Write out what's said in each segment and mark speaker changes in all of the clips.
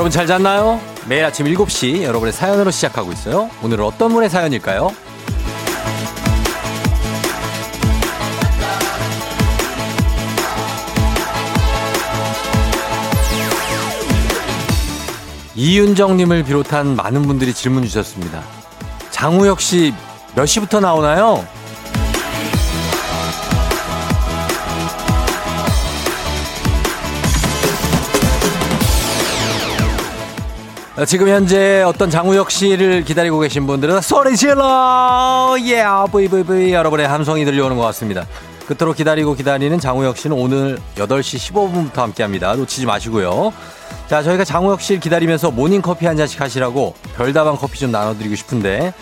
Speaker 1: 여러분 잘 잤나요? 매일 아침 7시 여러분의 사연으로 시작하고 있어요. 오늘은 어떤 분의 사연일까요? 이윤정님을 비롯한 많은 분들이 질문 주셨습니다. 장우혁 씨 몇 시부터 나오나요? 지금 현재 어떤 장우혁 씨를 기다리고 계신 분들은 소리 질러! 예, 브이브이브이 여러분의 함성이 들려오는 것 같습니다. 그토록 기다리고 기다리는 장우혁 씨는 오늘 8시 15분부터 함께 합니다. 놓치지 마시고요. 자, 저희가 장우혁 씨를 기다리면서 모닝커피 한 잔씩 하시라고 별다방 커피 좀 나눠드리고 싶은데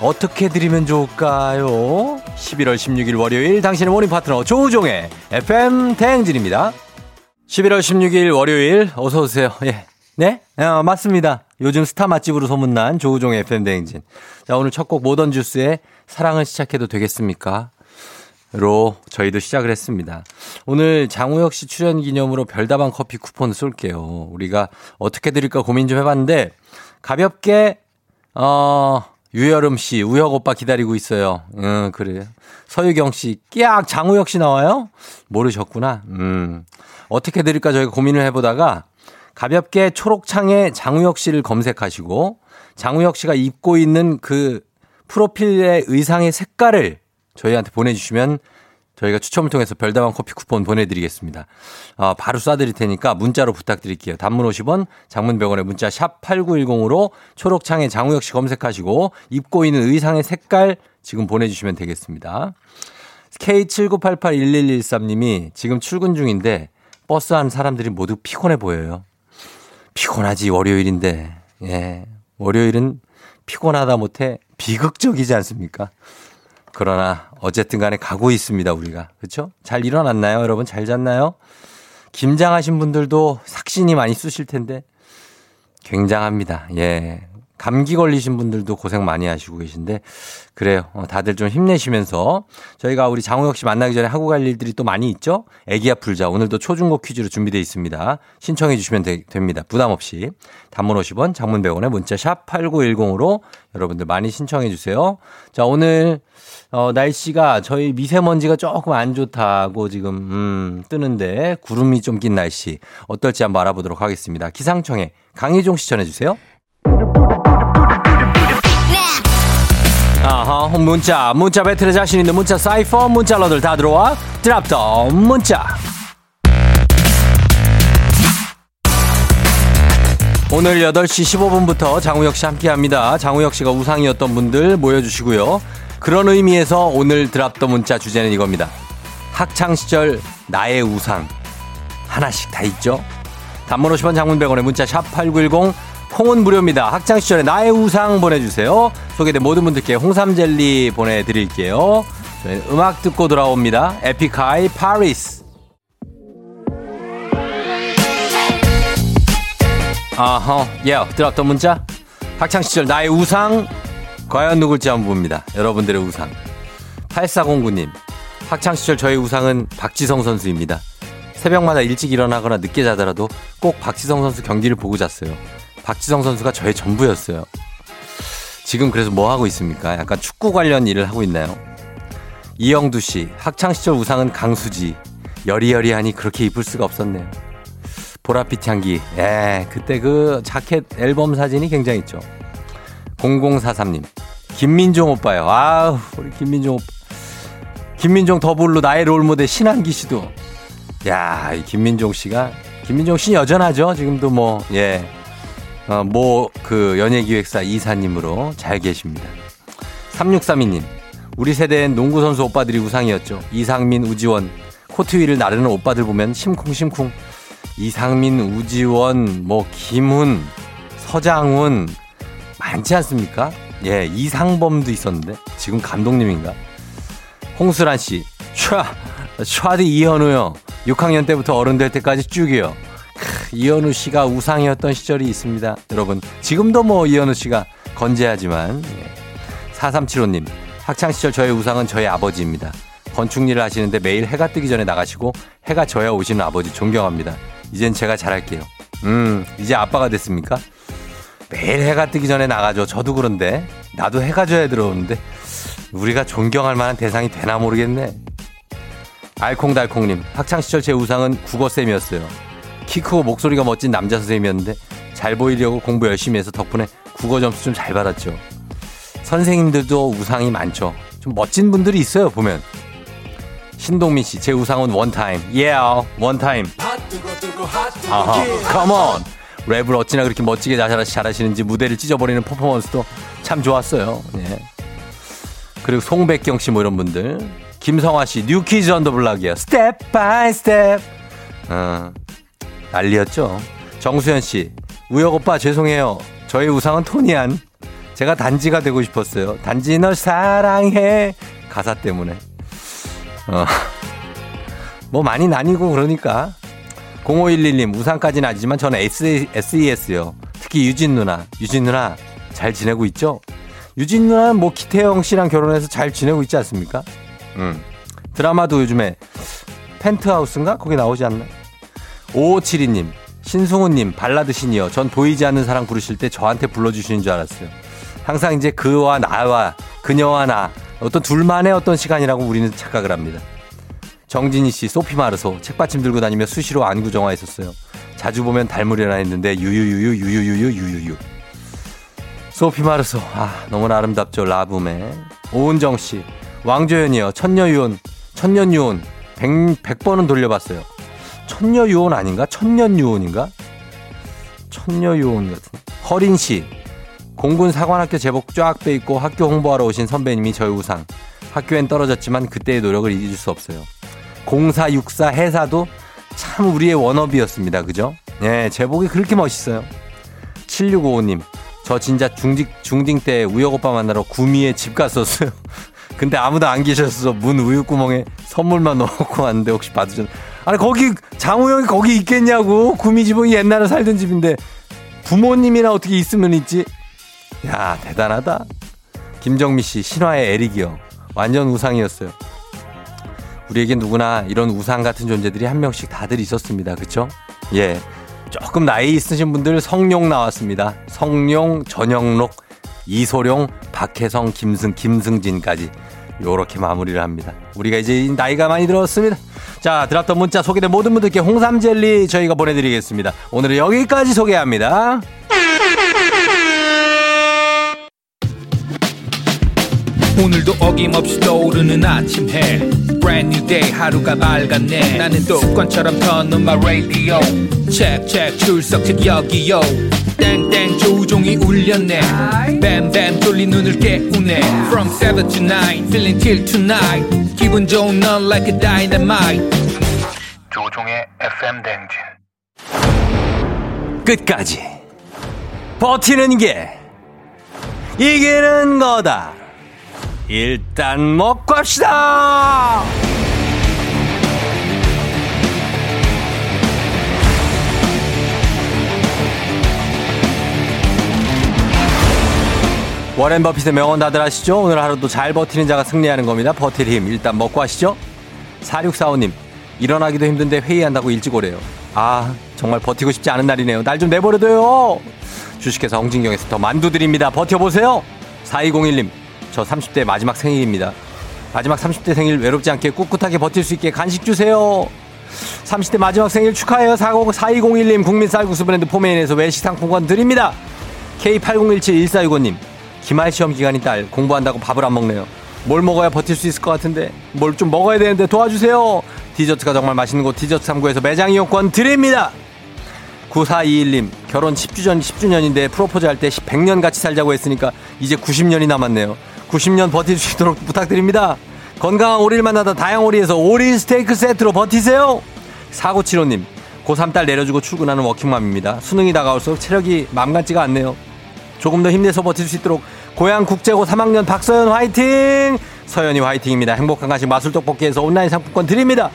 Speaker 1: 어떻게 드리면 좋을까요? 11월 16일 월요일 당신의 morning 파트너 조우종의 FM 대행진입니다. 11월 16일 월요일 어서 오세요. 예. 네? 어, 맞습니다. 요즘 스타 맛집으로 소문난 조우종의 FM 대행진. 자, 오늘 첫 곡 모던 주스의 사랑을 시작해도 되겠습니까? 로 저희도 시작을 했습니다. 오늘 장우혁 씨 출연 기념으로 별다방 커피 쿠폰을 쏠게요. 우리가 어떻게 드릴까 고민 좀 해봤는데 가볍게 어 유여름 씨, 우혁 오빠 기다리고 있어요. 음, 그래요. 서유경 씨, 끼악 장우혁 씨 나와요? 모르셨구나. 음. 어떻게 드릴까 저희가 고민을 해보다가 가볍게 초록창에 장우혁 씨를 검색하시고 장우혁 씨가 입고 있는 그 프로필의 의상의 색깔을 저희한테 보내주시면 저희가 추첨을 통해서 별다방 커피 쿠폰 보내드리겠습니다. 어, 바로 쏴드릴 테니까 문자로 부탁드릴게요. 단문 50원, 장문 100원의 문자 샵 8910으로 초록창에 장우혁 씨 검색하시고 입고 있는 의상의 색깔 지금 보내주시면 되겠습니다. K79881113님이 지금 출근 중인데 버스 안 사람들이 모두 피곤해 보여요. 피곤하지 월요일인데 예 월요일은 피곤하다 못해 비극적이지 않습니까? 그러나 어쨌든 간에 가고 있습니다 우리가 그렇죠? 잘 일어났나요 여러분 잘 잤나요? 김장하신 분들도 삭신이 많이 쑤실 텐데 굉장합니다 예 감기 걸리신 분들도 고생 많이 하시고 계신데 그래요. 어, 다들 좀 힘내시면서 저희가 우리 장우혁 씨 만나기 전에 하고 갈 일들이 또 많이 있죠. 애기야 풀자 오늘도 초중고 퀴즈로 준비되어 있습니다. 신청해 주시면 되, 됩니다. 부담 없이 단문 50원, 장문 100원에 문자 샵 8910으로 여러분들 많이 신청해 주세요. 자 오늘 어, 날씨가 저희 미세먼지가 조금 안 좋다고 지금 음, 뜨는데 구름이 좀 낀 날씨 어떨지 한번 알아보도록 하겠습니다. 기상청에 강희종 씨 전해 주세요. 아하, 문자, 문자 배틀에 자신 있는 문자 사이퍼, 문자러들 다 들어와. 드랍더 문자. 오늘 8시 15분부터 장우혁 씨 함께 합니다. 장우혁 씨가 우상이었던 분들 모여주시고요. 그런 의미에서 오늘 드랍더 문자 주제는 이겁니다. 학창시절 나의 우상. 하나씩 다 있죠? 단문 50원 장문 100원의 문자 샵 8910 콩은 무료입니다. 학창시절에 나의 우상 보내주세요. 소개된 모든 분들께 홍삼 젤리 보내드릴게요. 음악 듣고 돌아옵니다. 에픽하이 파리스. 아하, 예, 들었던 문자? 학창시절 나의 우상? 과연 누굴지 한번 봅니다. 여러분들의 우상. 8409님, 학창시절 저의 우상은 박지성 선수입니다. 새벽마다 일찍 일어나거나 늦게 자더라도 꼭 박지성 선수 경기를 보고 잤어요. 박지성 선수가 저의 전부였어요. 지금 그래서 뭐 하고 있습니까? 약간 축구 관련 일을 하고 있나요? 이영두 씨, 학창시절 우상은 강수지. 여리여리하니 그렇게 이쁠 수가 없었네요. 보랏빛 향기. 예, 그때 그 자켓 앨범 사진이 굉장히 있죠. 0043님, 김민종 오빠요. 아우, 우리 김민종 오빠. 김민종 더블루 나의 role model 신한기 씨도. 야, 이 김민종 씨가, 김민종 씨 여전하죠? 지금도 뭐, 예. 어, 뭐, 그 연예기획사 이사님으로 잘 계십니다. 3632님, 우리 세대엔 농구선수 오빠들이 우상이었죠. 이상민, 우지원, 코트 위를 나르는 오빠들 보면 심쿵심쿵. 이상민, 우지원, 뭐, 김훈, 서장훈, 많지 않습니까? 예, 이상범도 있었는데, 지금 감독님인가? 홍수란 씨, 촤, 촤디 이현우요. 6학년 때부터 어른 될 때까지 쭉이요. 크, 이현우 씨가 우상이었던 시절이 있습니다. 여러분, 지금도 뭐 이현우 씨가 건재하지만. 예. 4375님, 학창시절 저의 우상은 저의 아버지입니다. 건축 일을 하시는데 매일 해가 뜨기 전에 나가시고 해가 져야 오시는 아버지 존경합니다. 이젠 제가 잘할게요. 음, 이제 아빠가 됐습니까? 매일 해가 뜨기 전에 나가죠. 저도 그런데. 나도 해가 져야 들어오는데. 우리가 존경할 만한 대상이 되나 모르겠네. 알콩달콩님, 학창시절 제 우상은 국어쌤이었어요. 키 크고 목소리가 멋진 남자 선생님이었는데 잘 보이려고 공부 열심히 해서 덕분에 국어 점수 좀 잘 받았죠. 선생님들도 우상이 많죠. 좀 멋진 분들이 있어요, 보면. 신동민 씨, 제 우상은 원타임. Yeah, 원타임. 아하, on. 랩을 어찌나 그렇게 멋지게 잘하시는지 무대를 찢어버리는 퍼포먼스도 참 좋았어요. 예. 그리고 송백경 씨 뭐 이런 분들. 김성화 씨, New Kids on the Block이야. step by step. 어, 난리였죠. 정수현 씨, 우혁 오빠 죄송해요. 저의 우상은 토니안. 제가 단지가 되고 싶었어요. 단지 널 사랑해. 가사 때문에. 어. 뭐 많이 나뉘고 그러니까. 0511님, 우상까지는 아니지만 저는 SES요. 특히 유진 누나. 유진 누나, 잘 지내고 있죠? 유진 누나는 뭐 기태영 씨랑 결혼해서 잘 지내고 있지 않습니까? 음. 드라마도 요즘에 펜트하우스인가? 거기 나오지 않나? 5572님, 신승우님, 발라드 신이요. 전 보이지 않는 사랑 부르실 때 저한테 불러주시는 줄 알았어요. 항상 이제 그와 나와, 그녀와 나, 어떤 둘만의 어떤 시간이라고 우리는 착각을 합니다. 정진희 씨, 소피 마르소, 책받침 들고 다니며 수시로 안구정화했었어요. 자주 보면 닮으려나 했는데, 유유유유, 유유유유, 유유유. 소피 마르소, 아, 너무나 아름답죠, 라붐에. 오은정 씨, 왕조연이요, 천녀유혼, 천년유혼, 백, 백번은 돌려봤어요. 천녀 유혼 아닌가? 천년 유혼인가? 천녀 유혼 같은. 허린 씨, 공군 사관학교 제복 쫙 빼입고 학교 홍보하러 오신 선배님이 저희 우상. 학교엔 떨어졌지만 그때의 노력을 잊을 수 없어요. 0464 해사도 참 우리의 원업이었습니다. 그죠? 예, 제복이 그렇게 멋있어요. 7655님, 저 진짜 중직, 중딩 때 우혁 오빠 만나러 구미에 집 갔었어요. 근데 아무도 안 계셨어. 문 우유구멍에 선물만 넣고 왔는데 혹시 받으셨 아니, 거기, 장우영이 거기 있겠냐고. 구미 집은 옛날에 살던 집인데 부모님이나 어떻게 있으면 있지? 야, 대단하다. 김정미 씨, 신화의 에릭이요. 완전 우상이었어요. 우리에게 누구나 이런 우상 같은 존재들이 한 명씩 다들 있었습니다. 그쵸? 예. 조금 나이 있으신 분들 성룡 나왔습니다. 성룡, 전영록, 이소룡, 박혜성, 김승, 김승진까지 요렇게 마무리를 합니다. 우리가 이제 나이가 많이 들었습니다. 자, 드랍던 문자 소개된 모든 분들께 홍삼 젤리 저희가 보내드리겠습니다. 오늘은 여기까지 소개합니다.
Speaker 2: 오늘도 어김없이 떠오르는 아침 해 Brand new day 하루가 밝았네 나는 습관처럼 켜놓은 my radio check check 출석 책 여기요 땡땡 조 종이 울렸네. 뱀뱀 졸린 눈을 깨우네. From 7 to 9 feeling till tonight. 기분 좋은 넌 like a dynamite.
Speaker 3: 조종의 FM 댕진.
Speaker 1: 끝까지 버티는 게 이기는 거다. 일단 먹고 합시다! 워렌 버핏의 명언 다들 아시죠? 오늘 하루도 잘 버티는 자가 승리하는 겁니다. 버틸 힘 일단 먹고 하시죠. 4645님 일어나기도 힘든데 회의한다고 일찍 오래요. 아 정말 버티고 싶지 않은 날이네요. 날 좀 내버려둬요. 주식회사 홍진경에서 더 만두 드립니다. 버텨보세요. 4201님 저 30대 마지막 생일입니다. 마지막 30대 생일 외롭지 않게 꿋꿋하게 버틸 수 있게 간식 주세요. 30대 마지막 생일 축하해요. 4201님 국민 쌀국수 브랜드 포메인에서 외식 상품권 드립니다. K80171465님 기말 시험 기간인 딸 공부한다고 밥을 안 먹네요. 뭘 먹어야 버틸 수 있을 것 같은데 뭘 좀 먹어야 되는데 도와주세요. 디저트가 정말 맛있는 곳 디저트 3구에서 매장 이용권 드립니다. 9421님 결혼 10주년 10주년인데 프로포즈 할 때 100년 같이 살자고 했으니까 이제 90년이 남았네요. 90년 버틸 수 있도록 부탁드립니다. 건강한 오리를 만나다 다양오리에서 오리 스테이크 세트로 버티세요. 4975님 고3 딸 내려주고 출근하는 워킹맘입니다. 수능이 다가올수록 체력이 맘 같지가 않네요. 조금 더 힘내서 버틸 수 있도록 고향 국제고 3학년 박서연 화이팅! 서연이 화이팅입니다. 행복한 간식 마술 떡볶이에서 온라인 상품권 드립니다.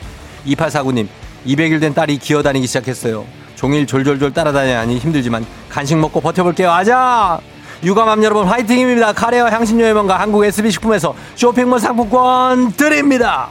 Speaker 1: 2849님 200일 된 딸이 기어다니기 시작했어요. 종일 졸졸졸 따라다녀야 하니 힘들지만 간식 먹고 버텨볼게요. 아자! 육아맘 여러분 화이팅입니다. 카레와 향신료의 명가 한국 SB식품에서 쇼핑몰 상품권 드립니다.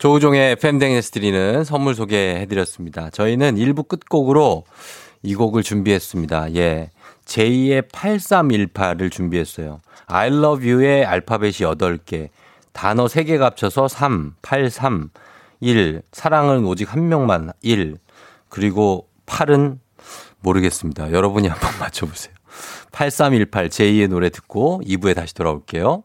Speaker 1: 조우종의 FM댕에서 드리는 선물 소개해드렸습니다. 저희는 1부 끝곡으로 이 곡을 준비했습니다. 예. 제2의 8318을 준비했어요. I love you의 알파벳이 8개, 단어 3개가 합쳐서 3, 8, 3, 1, 사랑은 오직 한 명만 1, 그리고 8은 모르겠습니다. 여러분이 한번 맞춰보세요. 8318 제2의 노래 듣고 2부에 다시 돌아올게요.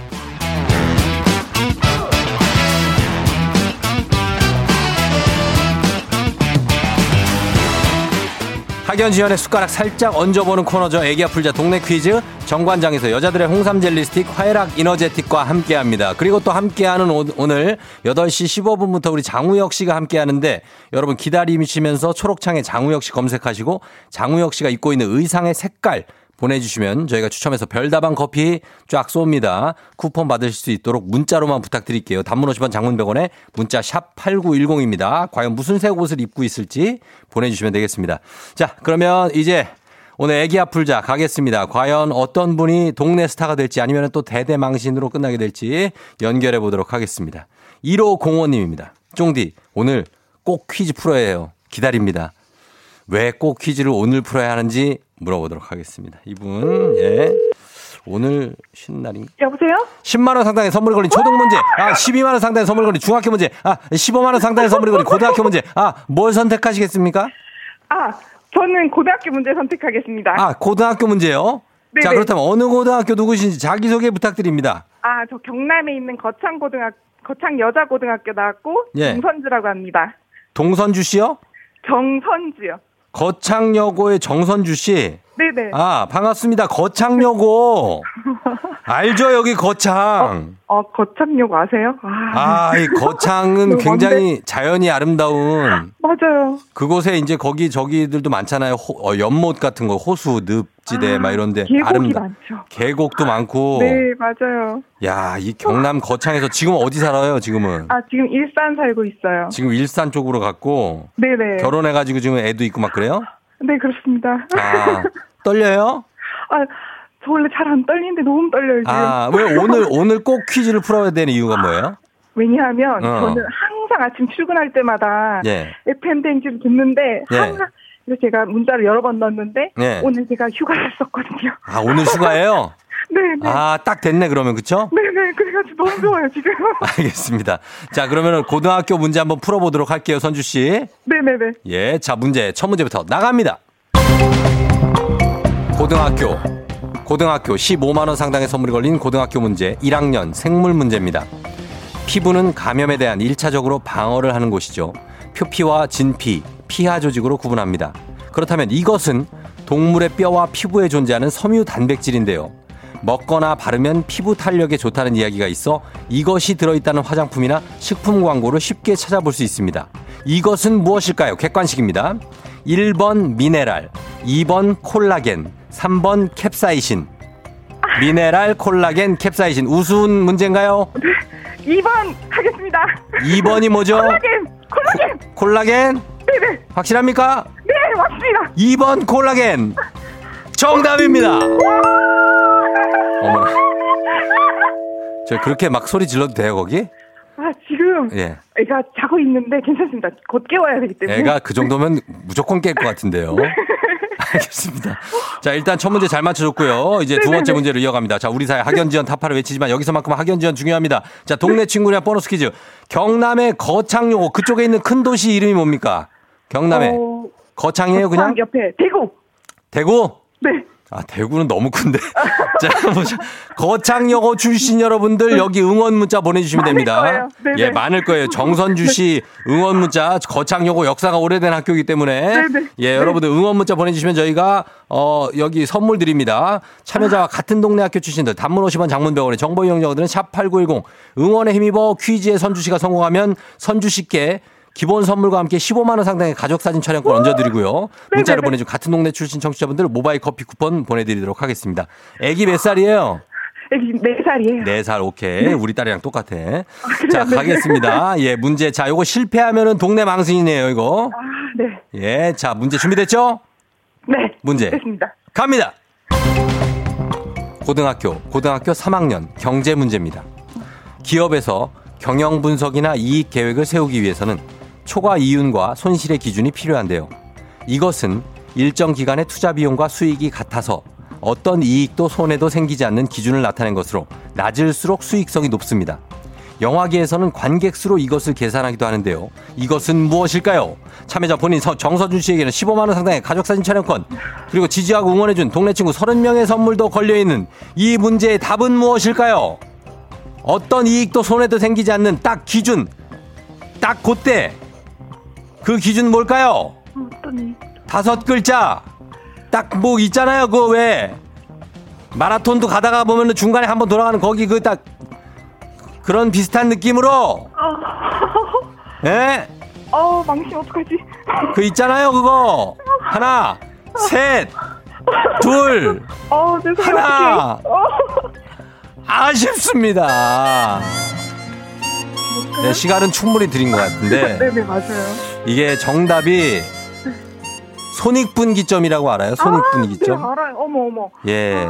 Speaker 1: 학연 지연의 숟가락 살짝 얹어보는 코너죠. 애기야 풀자 동네 퀴즈 정관장에서 여자들의 홍삼 젤리 스틱 화해락 이너제틱과 함께합니다. 그리고 또 함께하는 오, 오늘 8시 15분부터 우리 장우혁 씨가 함께하는데 여러분 기다리시면서 초록창에 장우혁 씨 검색하시고 장우혁 씨가 입고 있는 의상의 색깔 보내주시면 저희가 추첨해서 별다방 커피 쫙 쏩니다. 쿠폰 받으실 수 있도록 문자로만 부탁드릴게요. 단문 50원 장문 100원에 문자 샵 8910입니다. 과연 무슨 색 옷을 입고 있을지 보내주시면 되겠습니다. 자, 그러면 이제 오늘 애기 아풀자 가겠습니다. 과연 어떤 분이 동네 스타가 될지 아니면 또 대대망신으로 끝나게 될지 연결해 보도록 하겠습니다. 1505님입니다. 쫑디, 오늘 꼭 퀴즈 풀어야 해요. 기다립니다. 왜 꼭 퀴즈를 오늘 풀어야 하는지 물어보도록 하겠습니다. 이분, 예. 오늘 쉬는 날인
Speaker 4: 여보세요?
Speaker 1: 10만 원 상당의 선물이 걸린 초등 문제. 아, 12만 원 상당의 선물이 걸린 중학교 문제. 아, 15만 원 상당의 선물이 걸린 고등학교 문제. 아, 뭘 선택하시겠습니까?
Speaker 4: 아, 저는 고등학교 문제 선택하겠습니다.
Speaker 1: 아, 고등학교 문제요?
Speaker 4: 네네.
Speaker 1: 자, 그렇다면 어느 고등학교 누구신지 자기 소개 부탁드립니다.
Speaker 4: 아, 저 경남에 있는 거창 고등학 거창 여자 고등학교 나왔고
Speaker 1: 예.
Speaker 4: 정선주라고 합니다.
Speaker 1: 동선주 씨요?
Speaker 4: 정선주요.
Speaker 1: 거창여고의 정선주 씨.
Speaker 4: 네네.
Speaker 1: 아, 반갑습니다. 거창여고. 알죠, 여기 거창.
Speaker 4: 어, 거창역 아세요? 아,
Speaker 1: 아, 이 거창은 굉장히 자연이 아름다운
Speaker 4: 맞아요.
Speaker 1: 그곳에 이제 거기 저기들도 많잖아요. 호- 어, 연못 같은 거, 호수, 늪지대
Speaker 4: 아,
Speaker 1: 막 이런데
Speaker 4: 계곡이
Speaker 1: 아름다.
Speaker 4: 많죠.
Speaker 1: 계곡도 많고.
Speaker 4: 네, 맞아요.
Speaker 1: 야, 이 경남 거창에서 지금 어디 살아요, 지금은?
Speaker 4: 아, 지금 일산 살고 있어요.
Speaker 1: 지금 일산 쪽으로 갔고
Speaker 4: 네네.
Speaker 1: 결혼해가지고 지금 애도 있고 막 그래요?
Speaker 4: 네, 그렇습니다.
Speaker 1: 아, 떨려요?
Speaker 4: 아, 저 원래 잘 안 떨리는데 너무 떨려요, 지금.
Speaker 1: 아, 왜 오늘, 오늘 꼭 퀴즈를 풀어야 되는 이유가 뭐예요?
Speaker 4: 왜냐하면
Speaker 1: 어.
Speaker 4: 저는 항상 아침 출근할 때마다
Speaker 1: 예.
Speaker 4: FM 댕지를 듣는데
Speaker 1: 예.
Speaker 4: 항상 그래서 제가 문자를 여러 번 넣었는데
Speaker 1: 예.
Speaker 4: 오늘 제가 휴가를 썼거든요.
Speaker 1: 아, 오늘 휴가예요?
Speaker 4: 네 네.
Speaker 1: 아, 딱 됐네, 그러면, 그쵸?
Speaker 4: 네네. 그래가지고 너무 좋아요, 지금.
Speaker 1: 알겠습니다. 자, 그러면 고등학교 문제 한번 풀어보도록 할게요, 선주씨.
Speaker 4: 네네네.
Speaker 1: 예, 자, 문제, 첫 문제부터 나갑니다. 고등학교. 고등학교 15만원 상당의 선물이 걸린 고등학교 문제 1학년 생물 문제입니다. 피부는 감염에 대한 1차적으로 방어를 하는 곳이죠. 표피와 진피, 피하 조직으로 구분합니다. 그렇다면 이것은 동물의 뼈와 피부에 존재하는 섬유 단백질인데요. 먹거나 바르면 피부 탄력에 좋다는 이야기가 있어 이것이 들어있다는 화장품이나 식품 광고를 쉽게 찾아볼 수 있습니다. 이것은 무엇일까요? 객관식입니다. 1번 미네랄, 2번 콜라겐, 3번 캡사이신. 미네랄, 콜라겐, 캡사이신. 우스운 문제인가요?
Speaker 4: 2번 하겠습니다.
Speaker 1: 2번이 뭐죠?
Speaker 4: 콜라겐! 콜라겐!
Speaker 1: 콜라겐?
Speaker 4: 네네.
Speaker 1: 확실합니까?
Speaker 4: 네, 맞습니다.
Speaker 1: 2번 콜라겐. 정답입니다. 어머나. 저 그렇게 막 소리 질러도 돼요, 거기?
Speaker 4: 아, 지금
Speaker 1: 예.
Speaker 4: 애가 자고 있는데 괜찮습니다. 곧 깨워야 되기 때문에.
Speaker 1: 애가 그 정도면 무조건 깰 것 같은데요. 알겠습니다. 자, 일단 첫 문제 잘 맞춰줬고요. 이제 두 번째. 문제로 이어갑니다. 자, 우리 사회 학연지원 타파를 외치지만 여기서만큼 학연지원 중요합니다. 자, 동네 친구랑 보너스 퀴즈. 경남의 거창요고 그쪽에 있는 큰 도시 이름이 뭡니까? 경남에.
Speaker 4: 어,
Speaker 1: 거창이에요, 그냥?
Speaker 4: 거창 옆에 대구.
Speaker 1: 대구?
Speaker 4: 네.
Speaker 1: 아, 대구는 너무 큰데. 자. 거창여고 출신 여러분들 여기 응원 문자 보내주시면 됩니다.
Speaker 4: 네네.
Speaker 1: 예, 많을 거예요. 정선주 씨 응원 문자 거창여고 역사가 오래된 학교이기 때문에
Speaker 4: 네네.
Speaker 1: 예, 여러분들 응원 문자 보내주시면 저희가 어 여기 선물 드립니다. 참여자와 같은 동네 학교 출신들 단문 50원 장문 100원의 정보 이용자들은 샵8910 응원에 힘입어 퀴즈에 선주 씨가 성공하면 선주 씨께 기본 선물과 함께 15만 원 상당의 가족 사진 촬영권 얹어드리고요. 문자를
Speaker 4: 네네네.
Speaker 1: 보내준 같은 동네 출신 청취자분들 모바일 커피 쿠폰 보내드리도록 하겠습니다. 애기 몇 살이에요?
Speaker 4: 애기 4살이에요.
Speaker 1: 네살 오케이. 우리 딸이랑 똑같아. 자,
Speaker 4: 네.
Speaker 1: 가겠습니다. 예, 문제. 자, 요거 실패하면은 동네 망신이네요, 이거.
Speaker 4: 아, 네.
Speaker 1: 예, 자, 문제 준비됐죠?
Speaker 4: 네.
Speaker 1: 문제.
Speaker 4: 됐습니다.
Speaker 1: 갑니다. 고등학교, 고등학교 3학년 경제 문제입니다. 기업에서 경영 분석이나 이익 계획을 세우기 위해서는 초과 이윤과 손실의 기준이 필요한데요. 이것은 일정 기간의 투자 비용과 수익이 같아서 어떤 이익도 손해도 생기지 않는 기준을 나타낸 것으로 낮을수록 수익성이 높습니다. 영화계에서는 관객 수로 이것을 계산하기도 하는데요. 이것은 무엇일까요? 참여자 본인 서- 정서준 씨에게는 15만 원 상당의 가족사진 촬영권 그리고 지지하고 응원해준 동네 친구 30명의 선물도 걸려있는 이 문제의 답은 무엇일까요? 어떤 이익도 손해도 생기지 않는 딱 기준 딱 그때 그 기준 뭘까요?
Speaker 4: 일?
Speaker 1: 다섯 글자 딱 뭐 있잖아요 그거 왜 마라톤도 가다가 보면은 중간에 한번 돌아가는 거기 그 딱 그런 비슷한 느낌으로 예?
Speaker 4: 어, 망신 어떡하지?
Speaker 1: 그 있잖아요 그거 하나 셋둘
Speaker 4: 어.
Speaker 1: 하나.
Speaker 4: 어.
Speaker 1: 아쉽습니다 네 시간은 충분히 드린 것 같은데
Speaker 4: 네네, 맞아요.
Speaker 1: 이게 정답이 손익분기점이라고 알아요
Speaker 4: 네,
Speaker 1: 손익분기점
Speaker 4: 알아요. 어머, 어머.
Speaker 1: 예.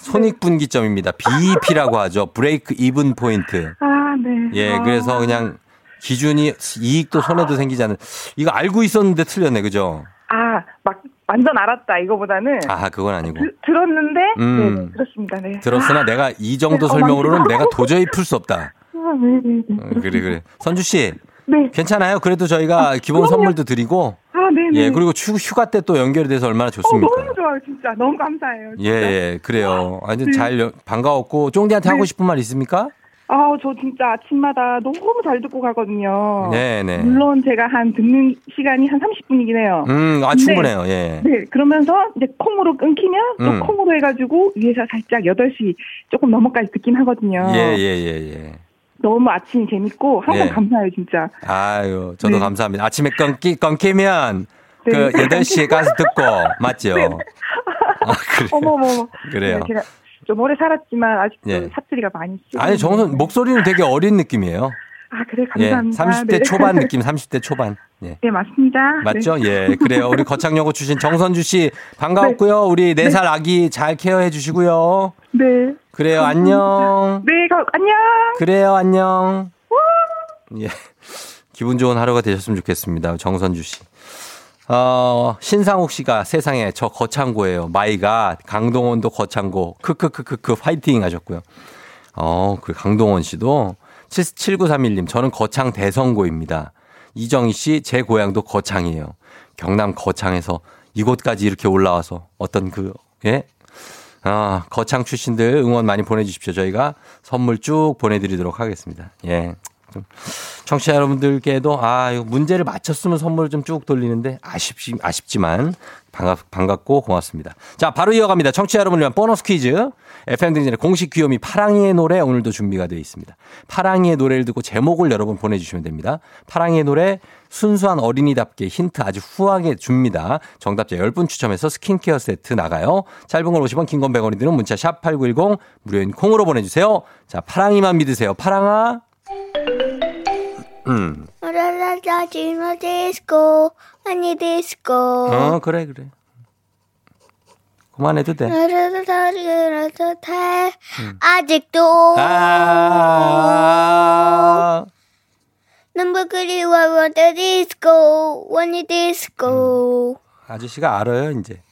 Speaker 1: 손익분기점입니다. BEP라고 하죠. 브레이크 이븐 포인트.
Speaker 4: 아, 네.
Speaker 1: 예,
Speaker 4: 아.
Speaker 1: 그래서 그냥 기준이 이익도 손해도 생기지 않는 이거 알고 있었는데 틀렸네. 그죠?
Speaker 4: 아, 막, 완전 알았다, 이거보다는.
Speaker 1: 아, 그건 아니고.
Speaker 4: 드, 들었는데,
Speaker 1: 음.
Speaker 4: 네, 그렇습니다, 네.
Speaker 1: 들었으나 내가 이 정도
Speaker 4: 네,
Speaker 1: 설명으로는
Speaker 4: 어머니.
Speaker 1: 내가 도저히 풀 수 없다.
Speaker 4: 아, 네 네네.
Speaker 1: 어, 그래, 그래. 선주 씨,
Speaker 4: 네.
Speaker 1: 괜찮아요? 그래도 저희가 기본
Speaker 4: 그럼요.
Speaker 1: 선물도 드리고,
Speaker 4: 아, 네네.
Speaker 1: 예, 그리고 휴, 휴가 때 또 연결이 돼서 얼마나
Speaker 4: 어,
Speaker 1: 좋습니까?
Speaker 4: 너무 좋아요, 진짜. 너무 감사해요.
Speaker 1: 예,
Speaker 4: 진짜.
Speaker 1: 예, 그래요. 아주
Speaker 4: 네.
Speaker 1: 잘, 연- 반가웠고, 쫑디한테 하고 싶은 말 있습니까?
Speaker 4: 아, 저 진짜 아침마다 너무 잘 듣고 가거든요.
Speaker 1: 네 네.
Speaker 4: 물론 제가 한 듣는 시간이 한 30분이긴 해요.
Speaker 1: 음, 아, 충분해요, 예.
Speaker 4: 네, 그러면서 이제 콩으로 끊기면 또
Speaker 1: 음.
Speaker 4: 콩으로 해가지고 위에서 살짝 8시 조금 넘어까지 듣긴 하거든요.
Speaker 1: 예, 예, 예, 예.
Speaker 4: 너무 아침이 재밌고 항상
Speaker 1: 예.
Speaker 4: 감사해요, 진짜.
Speaker 1: 아유, 저도
Speaker 4: 네.
Speaker 1: 감사합니다. 아침에 끊기, 끊기면,
Speaker 4: 네.
Speaker 1: 그, 8시에 가서 듣고, 맞죠? 아, 그래.
Speaker 4: 어머머머.
Speaker 1: 그래요.
Speaker 4: 네, 제가 좀 오래 살았지만 아직도
Speaker 1: 예.
Speaker 4: 사투리가 많이 쓰
Speaker 1: 아니, 정선, 목소리는 되게 어린 느낌이에요.
Speaker 4: 아, 그래,
Speaker 1: 예,
Speaker 4: 감사합니다.
Speaker 1: 30대
Speaker 4: 네.
Speaker 1: 초반 느낌, 30대 초반. 예.
Speaker 4: 네, 맞습니다.
Speaker 1: 맞죠?
Speaker 4: 네.
Speaker 1: 예, 그래요. 우리 거창여고 출신 정선주 씨 반가웠고요. 우리 네살 아기 잘 케어해 주시고요.
Speaker 4: 네.
Speaker 1: 그래요. 안녕.
Speaker 4: 네, 가, 안녕.
Speaker 1: 그래요. 안녕. 예. 기분 좋은 하루가 되셨으면 좋겠습니다. 정선주 씨. 어, 신상욱 씨가 세상에 저 거창고예요. 마이가 강동원도 거창고. 크크크크크 파이팅 하셨고요. 어, 그 강동원 씨도 7931님 저는 거창 대성고입니다. 이정희 씨 제 고향도 거창이에요. 경남 거창에서 이곳까지 이렇게 올라와서 어떤 그 예? 아, 거창 출신들 응원 많이 보내주십시오. 저희가 선물 쭉 보내드리도록 하겠습니다. 예. 좀 청취자 여러분들께도 아, 이거 문제를 맞췄으면 선물 좀 쭉 돌리는데 아쉽지, 아쉽지만 반갑, 반갑고 고맙습니다. 자, 바로 이어갑니다. 청취자 여러분을 위한 보너스 퀴즈. FM등진의 공식 귀요미 파랑이의 노래 오늘도 준비가 되어 있습니다. 파랑이의 노래를 듣고 제목을 여러분 보내주시면 됩니다. 파랑이의 노래 순수한 어린이답게 힌트 아주 후하게 줍니다. 정답자 10분 추첨해서 스킨케어 세트 나가요. 짧은 걸 50원, 긴 건 100원이 드는 문자 샵 8910 무료인 콩으로 보내주세요. 자, 파랑이만 믿으세요. 파랑아. 음.
Speaker 5: 라라라 지노 디스코 아니 디스코
Speaker 1: 어, 그래, 그래. 그만해도 돼.
Speaker 5: 달 아직도
Speaker 1: 아,
Speaker 5: 눈물 그리워 원더 디스코 원이 디스코
Speaker 1: 아저씨가 알아요, 이제.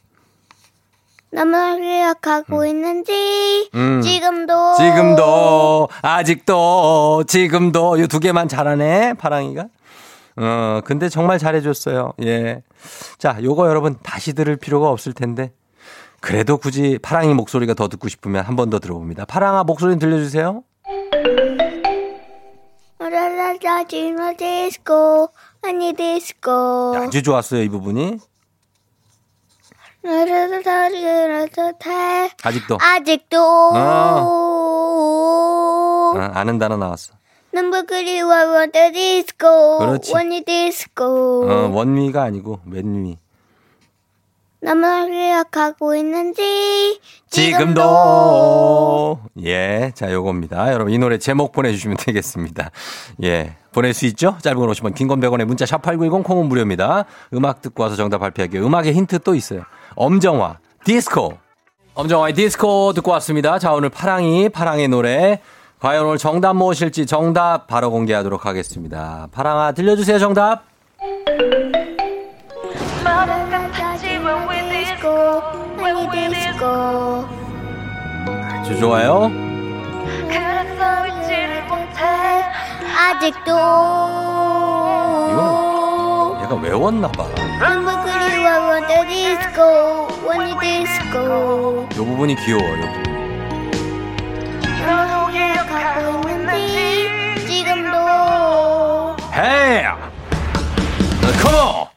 Speaker 5: 나만 기억하고 있는지
Speaker 1: 음.
Speaker 5: 지금도
Speaker 1: 지금도, 아직도, 지금도, 이 두 개만 잘하네, 파랑이가. 어, 근데 정말 잘해줬어요. 예. 자, 요거 여러분 다시 들을 필요가 없을 텐데. 그래도 굳이 파랑이 목소리가 더 듣고 싶으면 한 번 더 들어봅니다. 파랑아, 목소리 들려주세요. 아주 좋았어요, 이 부분이. 아직도.
Speaker 5: 아직도
Speaker 1: 아, 아는 단어 나왔어.
Speaker 5: 눈물 그리워 원더 디스코
Speaker 1: 그렇지.
Speaker 5: 원이 디스코
Speaker 1: 어, 원미가 아니고 맨미.
Speaker 5: 나만 기억하고 있는지
Speaker 1: 지금도. 예. 자, 요겁니다. 여러분, 이 노래 제목 보내주시면 되겠습니다. 예. 보낼 수 있죠? 짧은 걸 오시면 긴건 100원에 문자 샵 8910 콩은 무료입니다. 음악 듣고 와서 정답 발표할게요. 음악의 힌트 또 있어요. 엄정화, 디스코. 엄정화의 디스코 듣고 왔습니다. 자, 오늘 파랑이, 파랑의 노래. 과연 오늘 정답 무엇일지 정답 바로 공개하도록 하겠습니다. 파랑아, 들려주세요, 정답. 아주 좋아요.
Speaker 5: 아직도
Speaker 1: 이거는 얘가 외웠나봐. 요 부분이 귀여워요. 요 부분. Hey! Come on!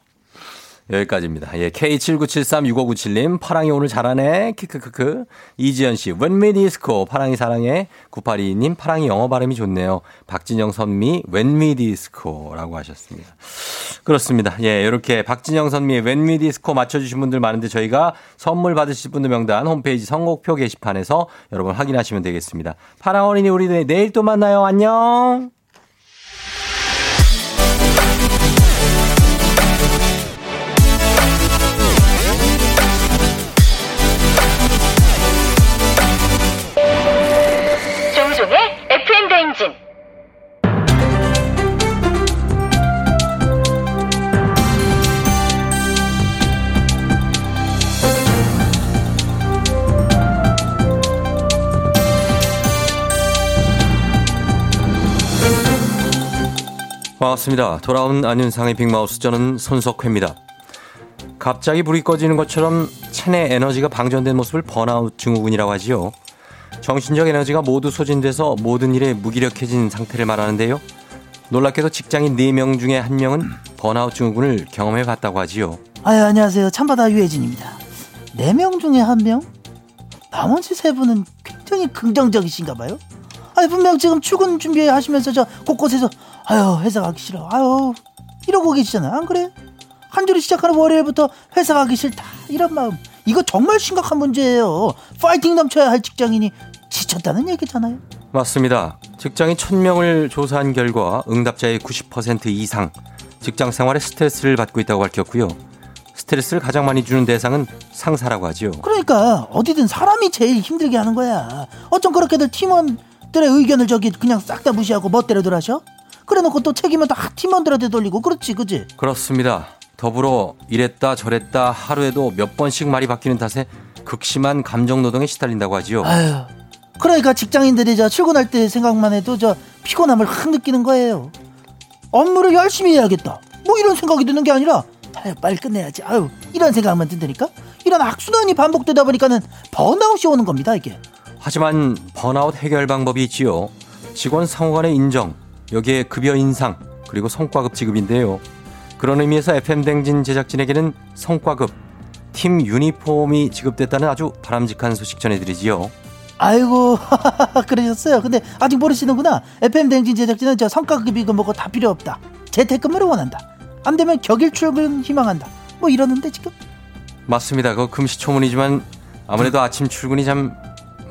Speaker 1: 여기까지입니다. 예, K79736597님, 파랑이 오늘 잘하네. 크크크크. 이지연 씨, When We Disco, 파랑이 사랑해. 9822님, 파랑이 영어 발음이 좋네요. 박진영 선미, When We Disco라고 하셨습니다. 그렇습니다. 예, 이렇게 박진영 선미의 When We Disco 맞춰주신 분들 많은데 저희가 선물 받으실 분들 명단 홈페이지 선곡표 게시판에서 여러분 확인하시면 되겠습니다. 파랑 어린이 우리 내일 또 만나요. 안녕! 반갑습니다. 돌아온 안윤상의 빅마우스 저는 손석회입니다. 갑자기 불이 꺼지는 것처럼 체내 에너지가 방전된 모습을 번아웃 증후군이라고 하지요. 정신적 에너지가 모두 소진돼서 모든 일에 무기력해진 상태를 말하는데요. 놀랍게도 직장인 4명 중에 1명은 번아웃 증후군을 경험해 봤다고 하지요.
Speaker 6: 아유, 안녕하세요. 참바다 유혜진입니다. 네명 중에 한 명? 나머지 세 분은 굉장히 긍정적이신가 봐요. 아니, 분명 지금 출근 준비하시면서 저 곳곳에서 아유, 회사 가기 싫어. 아유, 이러고 계시잖아요. 안 그래? 한 주를 시작하는 월요일부터 회사 가기 싫다. 이런 마음. 이거 정말 심각한 문제예요. 파이팅 넘쳐야 할 직장인이 지쳤다는 얘기잖아요.
Speaker 1: 맞습니다. 직장인 1000명을 조사한 결과 응답자의 90% 이상 직장 생활에 스트레스를 받고 있다고 밝혔고요. 스트레스를 가장 많이 주는 대상은 상사라고 하지요.
Speaker 6: 그러니까 어디든 사람이 제일 힘들게 하는 거야. 어쩜 그렇게들 팀원들의 의견을 저기 그냥 싹 다 무시하고 멋대로들 하셔? 그래놓고 또 책임은 다 팀원들한테 돌리고 그렇지 그지?
Speaker 1: 그렇습니다. 더불어 이랬다 저랬다 하루에도 몇 번씩 말이 바뀌는 탓에 극심한 감정 노동에 시달린다고 하지요.
Speaker 6: 아유 그러니까 직장인들이 저 출근할 때 생각만 해도 저 피곤함을 확 느끼는 거예요. 업무를 열심히 해야겠다. 뭐 이런 생각이 드는 게 아니라 아유 빨리 끝내야지. 아유 이런 생각만 든다니까. 이런 악순환이 반복되다 보니까는 번아웃이 오는 겁니다 이게.
Speaker 1: 하지만 번아웃 해결 방법이 있지요. 직원 상호 간의 인정, 여기에 급여 인상, 그리고 성과급 지급인데요. 그런 의미에서 FM댕진 제작진에게는 성과급, 팀 유니폼이 지급됐다는 아주 바람직한 소식 전해드리지요.
Speaker 6: 아이고 그러셨어요. 근데 아직 모르시는구나. FM 댕진 제작진은 저 성과급이 그 뭐고 다 필요 없다. 재택근무를 원한다. 안 되면 격일 출근 희망한다. 뭐 이러는데 지금.
Speaker 1: 맞습니다. 그 금시초문이지만 아무래도 아침 출근이 참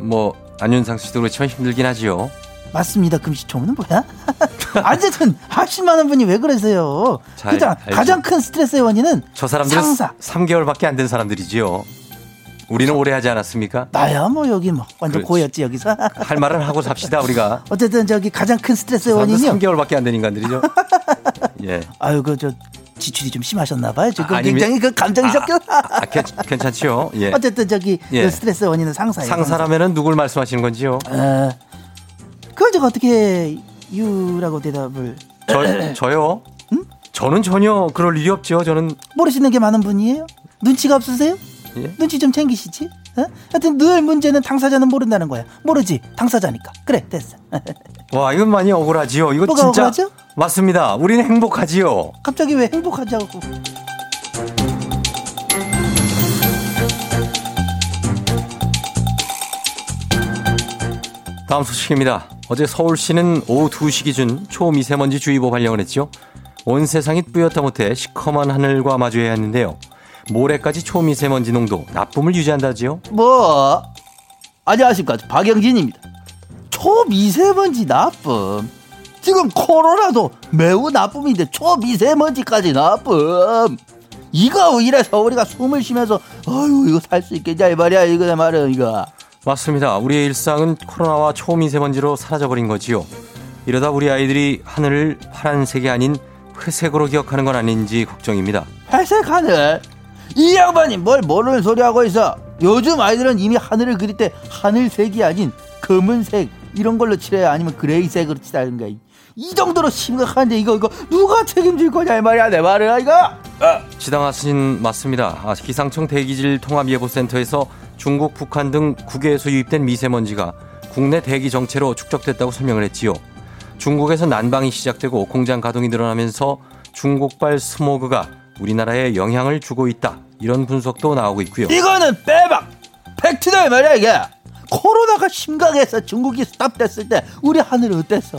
Speaker 1: 뭐 안윤상 씨도 그렇지만 힘들긴 하지요.
Speaker 6: 맞습니다. 금시초문은 뭐야? 어쨌든 하실 만한 분이 왜 그러세요?
Speaker 1: 알죠.
Speaker 6: 가장 큰 스트레스의 원인은
Speaker 1: 저 사람들은
Speaker 6: 상사.
Speaker 1: 3개월밖에 안 된 사람들이지요. 우리는 오래 하지 않았습니까?
Speaker 6: 나야 뭐 여기 뭐 완전
Speaker 1: 그렇지.
Speaker 6: 고였지 여기서.
Speaker 1: 할 말은 하고 삽시다 우리가.
Speaker 6: 어쨌든 저기 가장 큰 스트레스의 원인이요.
Speaker 1: 3개월밖에 안 된 인간들이죠. 예.
Speaker 6: 아유 그저 지출이 좀 심하셨나 봐요. 지금
Speaker 1: 아,
Speaker 6: 굉장히 그 감정이 섞여.
Speaker 1: 아, 괜, 괜찮지요? 예.
Speaker 6: 어쨌든 저기
Speaker 1: 예.
Speaker 6: 그 스트레스 원인은 상사예요.
Speaker 1: 상사라면은 누굴 말씀하시는 건지요?
Speaker 6: 어, 제가 어떻게 유라고 대답을
Speaker 1: 저, 저요? 저는 전혀 그럴 일이 없죠. 저는
Speaker 6: 모르시는 게 많은 분이에요? 눈치가 없으세요?
Speaker 1: 예?
Speaker 6: 눈치 좀 챙기시지? 어? 하여튼 늘 문제는 당사자는 모른다는 거야. 모르지 당사자니까. 그래 됐어.
Speaker 1: 와 이건 많이 억울하지요. 이거
Speaker 6: 뭐가
Speaker 1: 진짜
Speaker 6: 억울하죠?
Speaker 1: 맞습니다. 우리는 행복하지요.
Speaker 6: 갑자기 왜 행복하자고?
Speaker 1: 다음 소식입니다. 어제 서울시는 오후 2시 기준 초미세먼지 주의보 발령을 했죠. 온 세상이 뿌옇다 못해 시커먼 하늘과 마주해야 했는데요. 모레까지 초미세먼지 농도 나쁨을 유지한다지요.
Speaker 6: 뭐 안녕하십니까 박영진입니다. 초미세먼지 나쁨. 지금 코로나도 매우 나쁨인데 초미세먼지까지 나쁨. 이거 이래서 우리가 숨을 쉬면서 아유 이거 살 수 있겠냐 이 말이야 이거 내 말은 이거.
Speaker 1: 맞습니다. 우리의 일상은 코로나와 초미세먼지로 사라져버린 거지요. 이러다 우리 아이들이 하늘을 파란색이 아닌 회색으로 기억하는 건 아닌지 걱정입니다.
Speaker 6: 회색 하늘. 이 양반이 뭘 모르는 소리 하고 있어. 요즘 아이들은 이미 하늘을 그릴 때 하늘색이 아닌 검은색 이런 걸로 칠해야 아니면 그레이색으로 칠하는가. 이 정도로 심각한데 이거 이거 누가 책임질 거냐 이 말이야 내 말이야 이거.
Speaker 1: 지당 하신 맞습니다. 아, 기상청 대기질 통합예보센터에서 중국, 북한 등 국외에서 유입된 미세먼지가 국내 대기 정체로 축적됐다고 설명을 했지요. 중국에서 난방이 시작되고 공장 가동이 늘어나면서 중국발 스모그가 우리나라에 영향을 주고 있다. 이런 분석도 나오고 있고요.
Speaker 6: 이거는 빼박 팩트다 이 말이야 이게. 코로나가 심각해서 중국이 스탑됐을 때 우리 하늘은 어땠어?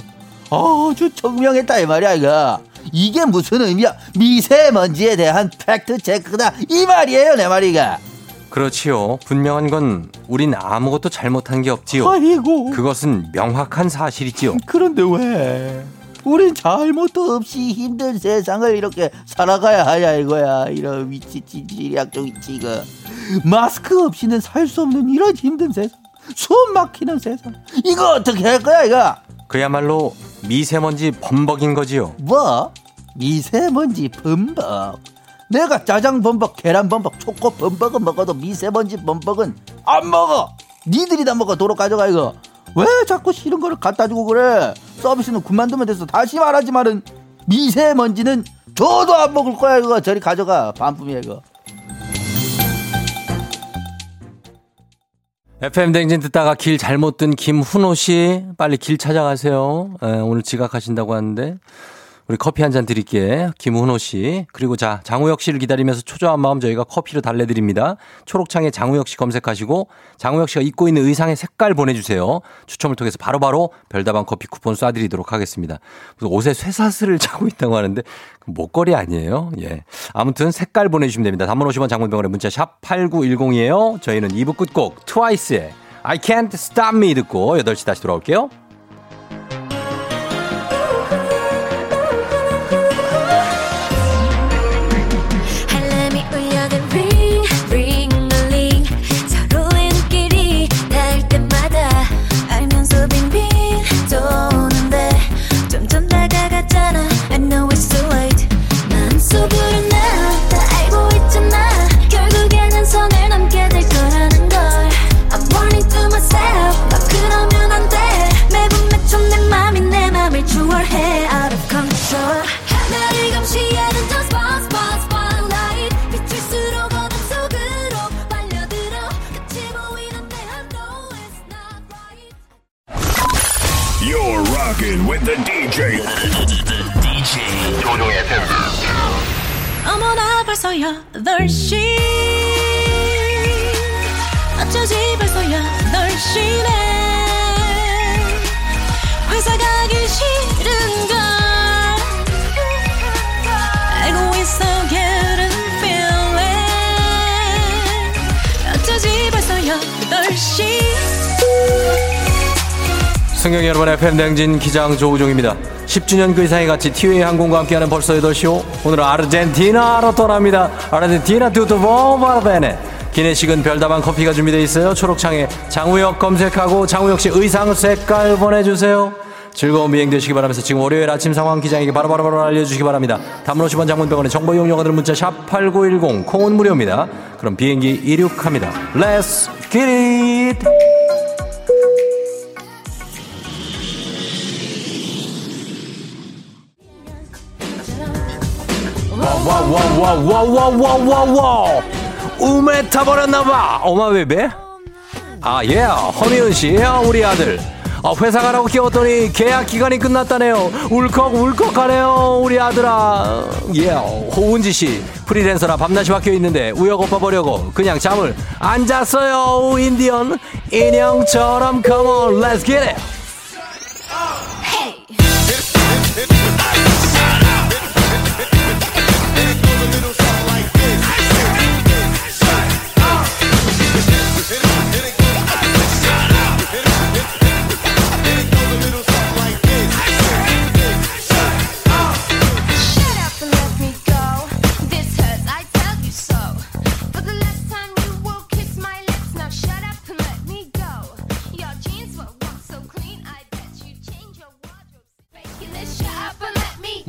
Speaker 6: 아주 청명했다 이 말이야 이거. 이게 무슨 의미야? 미세먼지에 대한 팩트 체크다 이 말이에요 내 말이가.
Speaker 1: 그렇지요. 분명한 건 우린 아무것도 잘못한 게 없지요.
Speaker 6: 아이고.
Speaker 1: 그것은 명확한 사실이지요.
Speaker 6: 그런데 왜? 우린 잘못도 없이 힘든 세상을 이렇게 살아가야 하냐 이거야 이런 위치 지리학적 위치 이거 마스크 없이는 살 수 없는 이런 힘든 세상 숨 막히는 세상 이거 어떻게 할 거야 이거
Speaker 1: 그야말로 미세먼지 범벅인 거지요.
Speaker 6: 뭐 미세먼지 범벅 내가 짜장 범벅, 계란 범벅, 초코 범벅은 먹어도 미세먼지 범벅은 안 먹어. 니들이 다 먹어. 도로 가져가 이거. 왜 자꾸 싫은 거를 갖다 주고 그래? 서비스는 그만두면 돼서 다시 말하지 말은 미세먼지는 저도 안 먹을 거야 이거. 저리 가져가. 반품이야 이거.
Speaker 1: FM 댕진 듣다가 길 잘못 든 김훈호 씨 빨리 길 찾아가세요. 에, 오늘 지각하신다고 하는데 우리 커피 한 잔 드릴게. 김훈호 씨. 그리고 자, 장우혁 씨를 기다리면서 초조한 마음 저희가 커피로 달래드립니다. 초록창에 장우혁 씨 검색하시고 장우혁 씨가 입고 있는 의상의 색깔 보내주세요. 추첨을 통해서 바로바로 별다방 커피 쿠폰 쏴드리도록 하겠습니다. 옷에 쇠사슬을 차고 있다고 하는데 목걸이 아니에요? 예. 아무튼 색깔 보내주시면 됩니다. 단문 50원 장문병원의 문자 샵 8910이에요. 저희는 2부 끝곡 트와이스의 I can't stop me 듣고 8시 다시 돌아올게요.
Speaker 7: With the DJ. the DJ.
Speaker 3: 조종의 FM
Speaker 8: 어머나 벌써 8시 어쩌지 벌써 8시네 회사 가기 싫은걸 알고 있어 getting 어쩌지 벌써 8시
Speaker 1: 승경 여러분의 팬댕진 기장 조우종입니다. 10주년 그 이상의 같이 티웨이 항공과 함께하는 벌써 8시오. 오늘은 아르헨티나로 떠납니다. 아르헨티나 투투보 바르베네. 기내식은 별다방 커피가 준비되어 있어요. 초록창에 장우혁 검색하고 장우혁 씨 의상 색깔 보내주세요. 즐거운 비행 되시기 바라면서 지금 월요일 아침 상황 기장에게 바로바로 알려주시기 바랍니다. 담론 50원 장문병원의 정보 이용료가 문자 샵 8910 콩은 무료입니다. 그럼 비행기 이륙합니다. Let's get it! 와, 와, 와, 와, 와, 와. 우메 타버렸나봐. 어마베베 아, 예. 허미은 씨, 예, 우리 아들. 아, 회사 가라고 깨웠더니 계약 기간이 끝났다네요. 울컥 울컥하네요, 우리 아들아. 예, 호은지 씨 프리랜서라 밤낮이 바뀌어 있는데 우여곡파 보려고 그냥 잠을 안 잤어요. 인디언 인형처럼 Come on.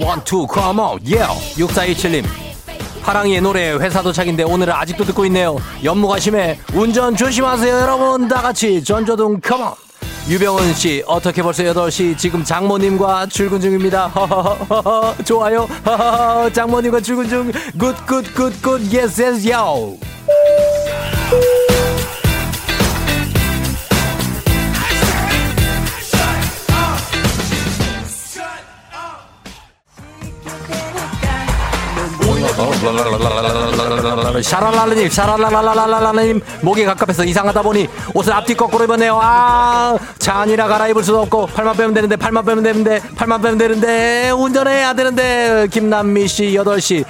Speaker 1: one two come on 예 6427님 하랑이의 노래 회사 도착인데 오늘은 아직도 듣고 있네요. 연무가 심해 운전 조심하세요 여러분. 다같이 전조등 come on 유병은 씨 어떻게 벌써 8시? 지금 장모님과 출근 중입니다. 허허허허 좋아요. 장모님과 출근 중. good good good good yes yes yo 샤랄랄라님, 샤랄랄랄랄라님, 목이 갑갑해서 이상하다 보니 옷을 앞뒤 거꾸로 입었네요. 아, 잔이라 갈아입을 수도 없고, 팔만 빼면 되는데, 팔만 빼면 되는데, 팔만 빼면 되는데, 운전해야 되는데, 김남미 씨, 8시.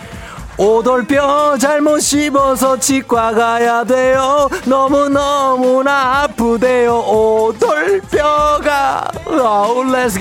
Speaker 1: 오돌뼈 잘못 씹어서 치과 가야 돼요. 너무너무나 아프대요. 오돌뼈가. Oh, let's.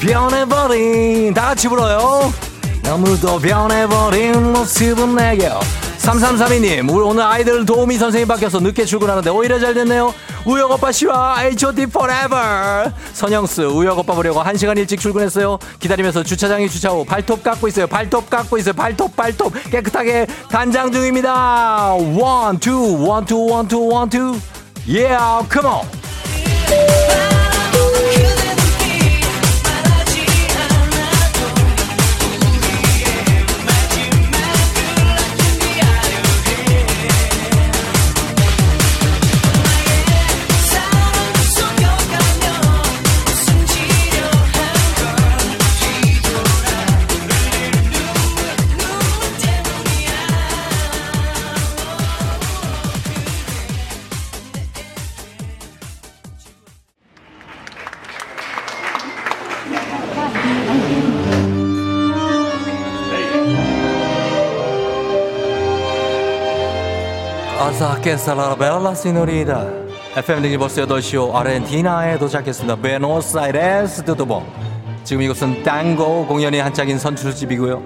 Speaker 1: 변해버린 다 같이 불러요 너무도 변해버린 모습은 내게 3332님, 우리 오늘 아이들 도우미 선생님 바뀌어서 늦게 출근하는데 오히려 잘 됐네요. 우혁 오빠 씨와 H.O.T. forever. 선영스, 우혁 오빠 보려고 1시간 일찍 출근했어요. 기다리면서 주차장에 주차 후 발톱 깎고 있어요. 발톱 깎고 있어요. 발톱, 발톱. 깨끗하게 단장 중입니다. one, two, one, two, one, two, one, two. Yeah, come on. 아사 깨살라 벨라 시노리다. FM 등지 벌써 8시오 아르헨티나에 도착했습니다. 베노스아이레스 드도봉. 지금 이곳은 땅고 공연이 한짝인 선출집이고요.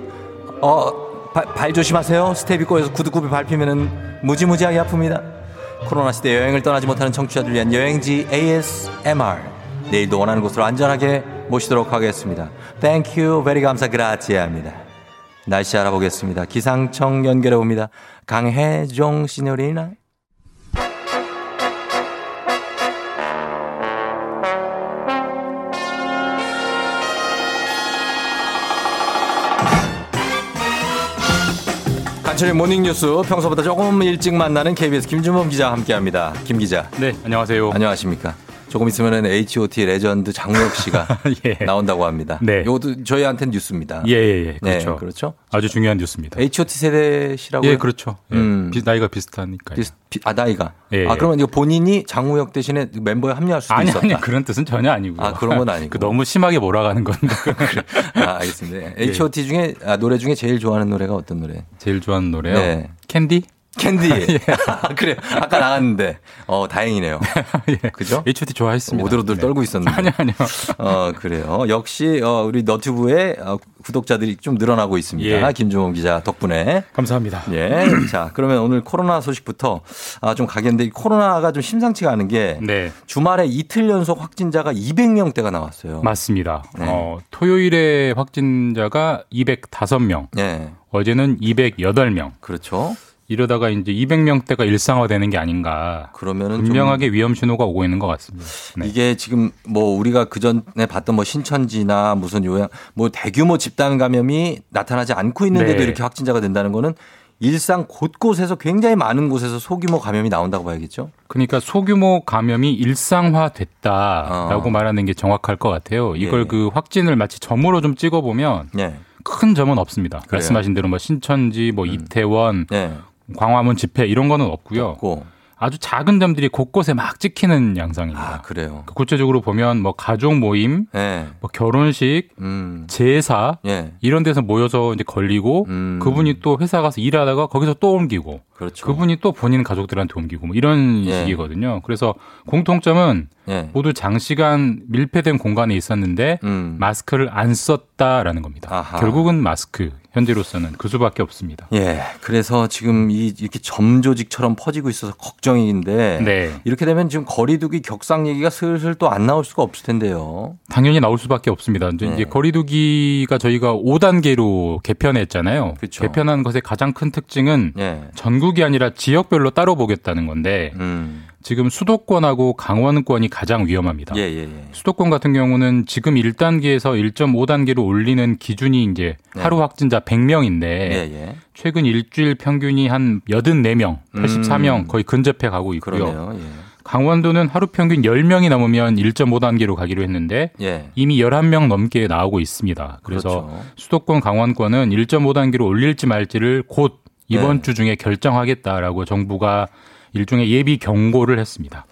Speaker 1: 어, 발, 발 조심하세요. 스텝이 꼬여서 구두굽이 밟히면 무지무지하게 아픕니다. 코로나 시대 여행을 떠나지 못하는 청취자들 위한 여행지 ASMR 내일도 원하는 곳으로 안전하게 모시도록 하겠습니다. You, very 감사. 그라치아입니다 날씨 알아보겠습니다. 기상청 연결해 봅니다. 강혜종 signorina. 간추린 모닝뉴스 평소보다 조금 일찍 만나는 KBS 김준범 기자와 함께합니다. 김 기자.
Speaker 9: 네, 안녕하세요.
Speaker 1: 안녕하십니까. 조금 있으면은 H.O.T 레전드 장우혁 씨가
Speaker 9: 예.
Speaker 1: 나온다고 합니다.
Speaker 9: 네.
Speaker 1: 이것도 저희한테는 뉴스입니다.
Speaker 9: 예, 예, 예. 그렇죠.
Speaker 1: 네, 그렇죠.
Speaker 9: 아주 중요한 뉴스입니다.
Speaker 1: H.O.T 세대시라고요?
Speaker 9: 예, 그렇죠. 예.
Speaker 1: 음.
Speaker 9: 비- 나이가 비슷하니까요.
Speaker 1: 비슷- 비- 아 나이가.
Speaker 9: 예,
Speaker 1: 아
Speaker 9: 예.
Speaker 1: 그러면 이거 본인이 장우혁 대신에 멤버에 합류할 수도
Speaker 9: 아니,
Speaker 1: 있었다.
Speaker 9: 아니, 그런 뜻은 전혀 아니고요.
Speaker 1: 아, 그런 건 아니고.
Speaker 9: 그 너무 심하게 몰아가는 건데.
Speaker 1: 아, 알겠습니다. H.O.T 중에 아, 노래 중에 제일 좋아하는 노래가 어떤 노래?
Speaker 9: 제일 좋아하는 노래요?
Speaker 1: 네.
Speaker 9: 캔디?
Speaker 1: 캔디. 그래. 아까 나갔는데. 어, 다행이네요.
Speaker 9: 예.
Speaker 1: 그죠?
Speaker 9: H.O.T 좋아했습니다.
Speaker 1: 오들오들
Speaker 9: 네.
Speaker 1: 떨고 있었는데.
Speaker 9: 아니요, 아니요.
Speaker 1: 어, 그래요. 역시 어, 우리 너튜브에 어, 구독자들이 좀 늘어나고 있습니다.
Speaker 9: 예.
Speaker 1: 김종원 기자 덕분에.
Speaker 9: 감사합니다.
Speaker 1: 예. 자, 그러면 오늘 코로나 소식부터 아, 좀 가겠는데 이 코로나가 좀 심상치가 않은 게
Speaker 9: 네.
Speaker 1: 주말에 이틀 연속 확진자가 200명대가 나왔어요.
Speaker 9: 맞습니다.
Speaker 1: 네.
Speaker 9: 어, 토요일에 확진자가 205명,
Speaker 1: 예.
Speaker 9: 어제는 208명.
Speaker 1: 그렇죠.
Speaker 9: 이러다가 이제 200명대가 일상화되는 게 아닌가.
Speaker 1: 그러면은 좀
Speaker 9: 분명하게 위험 신호가 오고 있는 것 같습니다. 네.
Speaker 1: 이게 지금 뭐 우리가 그 전에 봤던 뭐 신천지나 무슨 요양 뭐 대규모 집단 감염이 나타나지 않고 있는데도
Speaker 9: 네.
Speaker 1: 이렇게 확진자가 된다는 거는 일상 곳곳에서 굉장히 많은 곳에서 소규모 감염이 나온다고 봐야겠죠.
Speaker 9: 그러니까 소규모 감염이 일상화됐다라고
Speaker 1: 어.
Speaker 9: 말하는 게 정확할 것 같아요. 이걸
Speaker 1: 예.
Speaker 9: 그 확진을 마치 점으로 좀 찍어 보면
Speaker 1: 예.
Speaker 9: 큰 점은 없습니다.
Speaker 1: 그래요?
Speaker 9: 말씀하신 대로 뭐 신천지, 뭐 이태원,
Speaker 1: 예.
Speaker 9: 광화문 집회 이런 거는 없고요.
Speaker 1: 없고.
Speaker 9: 아주 작은 점들이 곳곳에 막 찍히는 양상입니다.
Speaker 1: 아, 그래요.
Speaker 9: 그 구체적으로 보면 뭐 가족 모임,
Speaker 1: 예.
Speaker 9: 뭐 결혼식,
Speaker 1: 음.
Speaker 9: 제사
Speaker 1: 예.
Speaker 9: 이런 데서 모여서 이제 걸리고
Speaker 1: 음.
Speaker 9: 그분이 또 회사 가서 일하다가 거기서 또 옮기고
Speaker 1: 그렇죠.
Speaker 9: 그분이 또 본인 가족들한테 옮기고 뭐 이런
Speaker 1: 예.
Speaker 9: 식이거든요. 그래서 공통점은
Speaker 1: 예.
Speaker 9: 모두 장시간 밀폐된 공간에 있었는데
Speaker 1: 음.
Speaker 9: 마스크를 안 썼다라는 겁니다.
Speaker 1: 아하.
Speaker 9: 결국은 마스크 현재로서는 그 수밖에 없습니다.
Speaker 1: 예. 그래서 지금 이 이렇게 점조직처럼 퍼지고 있어서 걱정인데
Speaker 9: 네.
Speaker 1: 이렇게 되면 지금 거리두기 격상 얘기가 슬슬 또 안 나올 수가 없을 텐데요.
Speaker 9: 당연히 나올 수밖에 없습니다. 이제,
Speaker 1: 네.
Speaker 9: 이제 거리두기가 저희가 5단계로 개편했잖아요.
Speaker 1: 그쵸.
Speaker 9: 개편한 것의 가장 큰 특징은
Speaker 1: 예.
Speaker 9: 전국 이 아니라 지역별로 따로 보겠다는 건데
Speaker 1: 음.
Speaker 9: 지금 수도권하고 강원권이 가장 위험합니다.
Speaker 1: 예, 예, 예.
Speaker 9: 수도권 같은 경우는 지금 1단계에서 1.5단계로 올리는 기준이 이제
Speaker 1: 네.
Speaker 9: 하루 확진자 100명인데
Speaker 1: 예, 예.
Speaker 9: 최근 일주일 평균이 한 84명, 84명
Speaker 1: 음.
Speaker 9: 거의 근접해 가고 있고요.
Speaker 1: 예.
Speaker 9: 강원도는 하루 평균 10명이 넘으면 1.5단계로 가기로 했는데
Speaker 1: 예.
Speaker 9: 이미 11명 넘게 나오고 있습니다. 그래서
Speaker 1: 그렇죠.
Speaker 9: 수도권 강원권은 1.5단계로 올릴지 말지를 곧 이번
Speaker 1: 네.
Speaker 9: 주 중에 결정하겠다라고 정부가 일종의 예비 경고를 했습니다.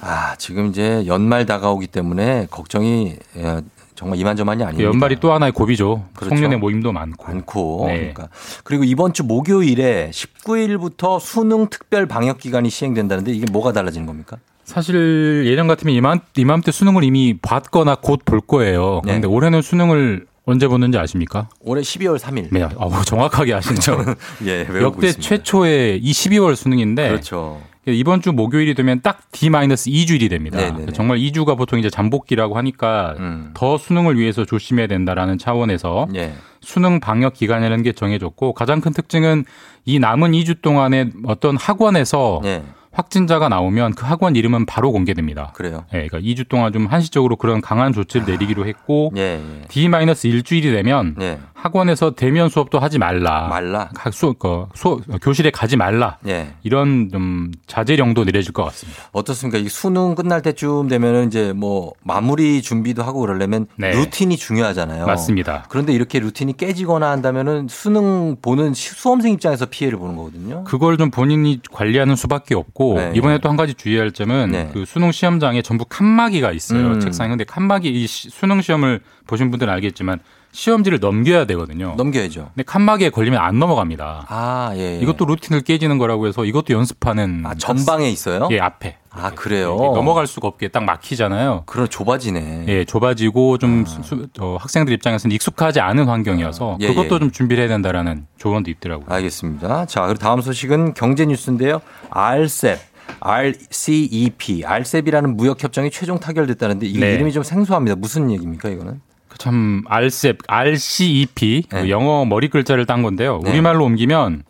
Speaker 1: 아, 지금 이제 연말 다가오기 때문에 걱정이 예, 정말 이만저만이 아닙니다.
Speaker 9: 연말이 또 하나의 고비죠.
Speaker 1: 그렇죠.
Speaker 9: 송년회 모임도 많고.
Speaker 1: 많고.
Speaker 9: 네.
Speaker 1: 그러니까. 그리고 이번 주 목요일에 19일부터 수능 특별 방역 기간이 시행된다는데 이게 뭐가 달라지는 겁니까?
Speaker 9: 사실 예전 같으면 이맘, 이맘때 수능을 이미 봤거나 곧 볼 거예요.
Speaker 1: 네.
Speaker 9: 그런데 올해는 수능을 언제 보는지 아십니까?
Speaker 1: 올해 12월 3일.
Speaker 9: 네, 어, 정확하게 아시죠.
Speaker 1: 예,
Speaker 9: 역대
Speaker 1: 있습니다.
Speaker 9: 최초의 이 12월 수능인데
Speaker 1: 그렇죠.
Speaker 9: 이번 주 목요일이 되면 딱 D-2주일이 됩니다.
Speaker 1: 네네네.
Speaker 9: 정말 2주가 보통 이제 잠복기라고 하니까
Speaker 1: 음.
Speaker 9: 더 수능을 위해서 조심해야 된다라는 차원에서
Speaker 1: 예.
Speaker 9: 수능 방역 기간이라는 게 정해졌고 가장 큰 특징은 이 남은 2주 동안에 어떤 학원에서
Speaker 1: 예.
Speaker 9: 확진자가 나오면 그 학원 이름은 바로 공개됩니다.
Speaker 1: 그래요.
Speaker 9: 예, 그러니까 2주 동안 좀 한시적으로 그런 강한 조치를 내리기로 했고
Speaker 1: 예, 예.
Speaker 9: D-일주일이 되면
Speaker 1: 예.
Speaker 9: 학원에서 대면 수업도 하지 말라.
Speaker 1: 말라.
Speaker 9: 각 수, 그, 수, 교실에 가지 말라.
Speaker 1: 예.
Speaker 9: 이런 좀 자제령도 내려질 것 같습니다.
Speaker 1: 어떻습니까? 이 수능 끝날 때쯤 되면은 이제 뭐 마무리 준비도 하고 그러려면
Speaker 9: 네.
Speaker 1: 루틴이 중요하잖아요.
Speaker 9: 맞습니다.
Speaker 1: 그런데 이렇게 루틴이 깨지거나 한다면은 수능 보는 시- 수험생 입장에서 피해를 보는 거거든요.
Speaker 9: 그걸 좀 본인이 관리하는 수밖에 없고
Speaker 1: 네.
Speaker 9: 이번에 또 한 가지 주의할 점은
Speaker 1: 네.
Speaker 9: 그 수능 시험장에 전부 칸막이가 있어요.
Speaker 1: 음.
Speaker 9: 책상에. 근데 칸막이 이 시- 수능 시험을 보신 분들은 알겠지만 시험지를 넘겨야 되거든요.
Speaker 1: 넘겨야죠.
Speaker 9: 근데 칸막이에 걸리면 안 넘어갑니다.
Speaker 1: 아, 예. 예.
Speaker 9: 이것도 루틴을 깨지는 거라고 해서 이것도 연습하는
Speaker 1: 아, 전방에 있어요?
Speaker 9: 예, 앞에.
Speaker 1: 아, 그래요?
Speaker 9: 넘어갈 수가 없게 딱 막히잖아요.
Speaker 1: 그럼 좁아지네.
Speaker 9: 예, 좁아지고 좀 수- 어, 학생들 입장에서는 익숙하지 않은 환경이어서
Speaker 1: 예,
Speaker 9: 그것도
Speaker 1: 예.
Speaker 9: 좀 준비를 해야 된다라는 조언도 있더라고요.
Speaker 1: 알겠습니다. 자, 그리고 다음 소식은 경제 뉴스인데요. RCEP, RCEP, RCEP이라는 무역 협정이 최종 타결됐다는데 이
Speaker 9: 네.
Speaker 1: 이름이 좀 생소합니다. 무슨 얘기입니까, 이거는?
Speaker 9: 그참 RCEP, RCEP 그
Speaker 1: 네.
Speaker 9: 영어 머리 글자를 딴 건데요.
Speaker 1: 네.
Speaker 9: 우리말로 옮기면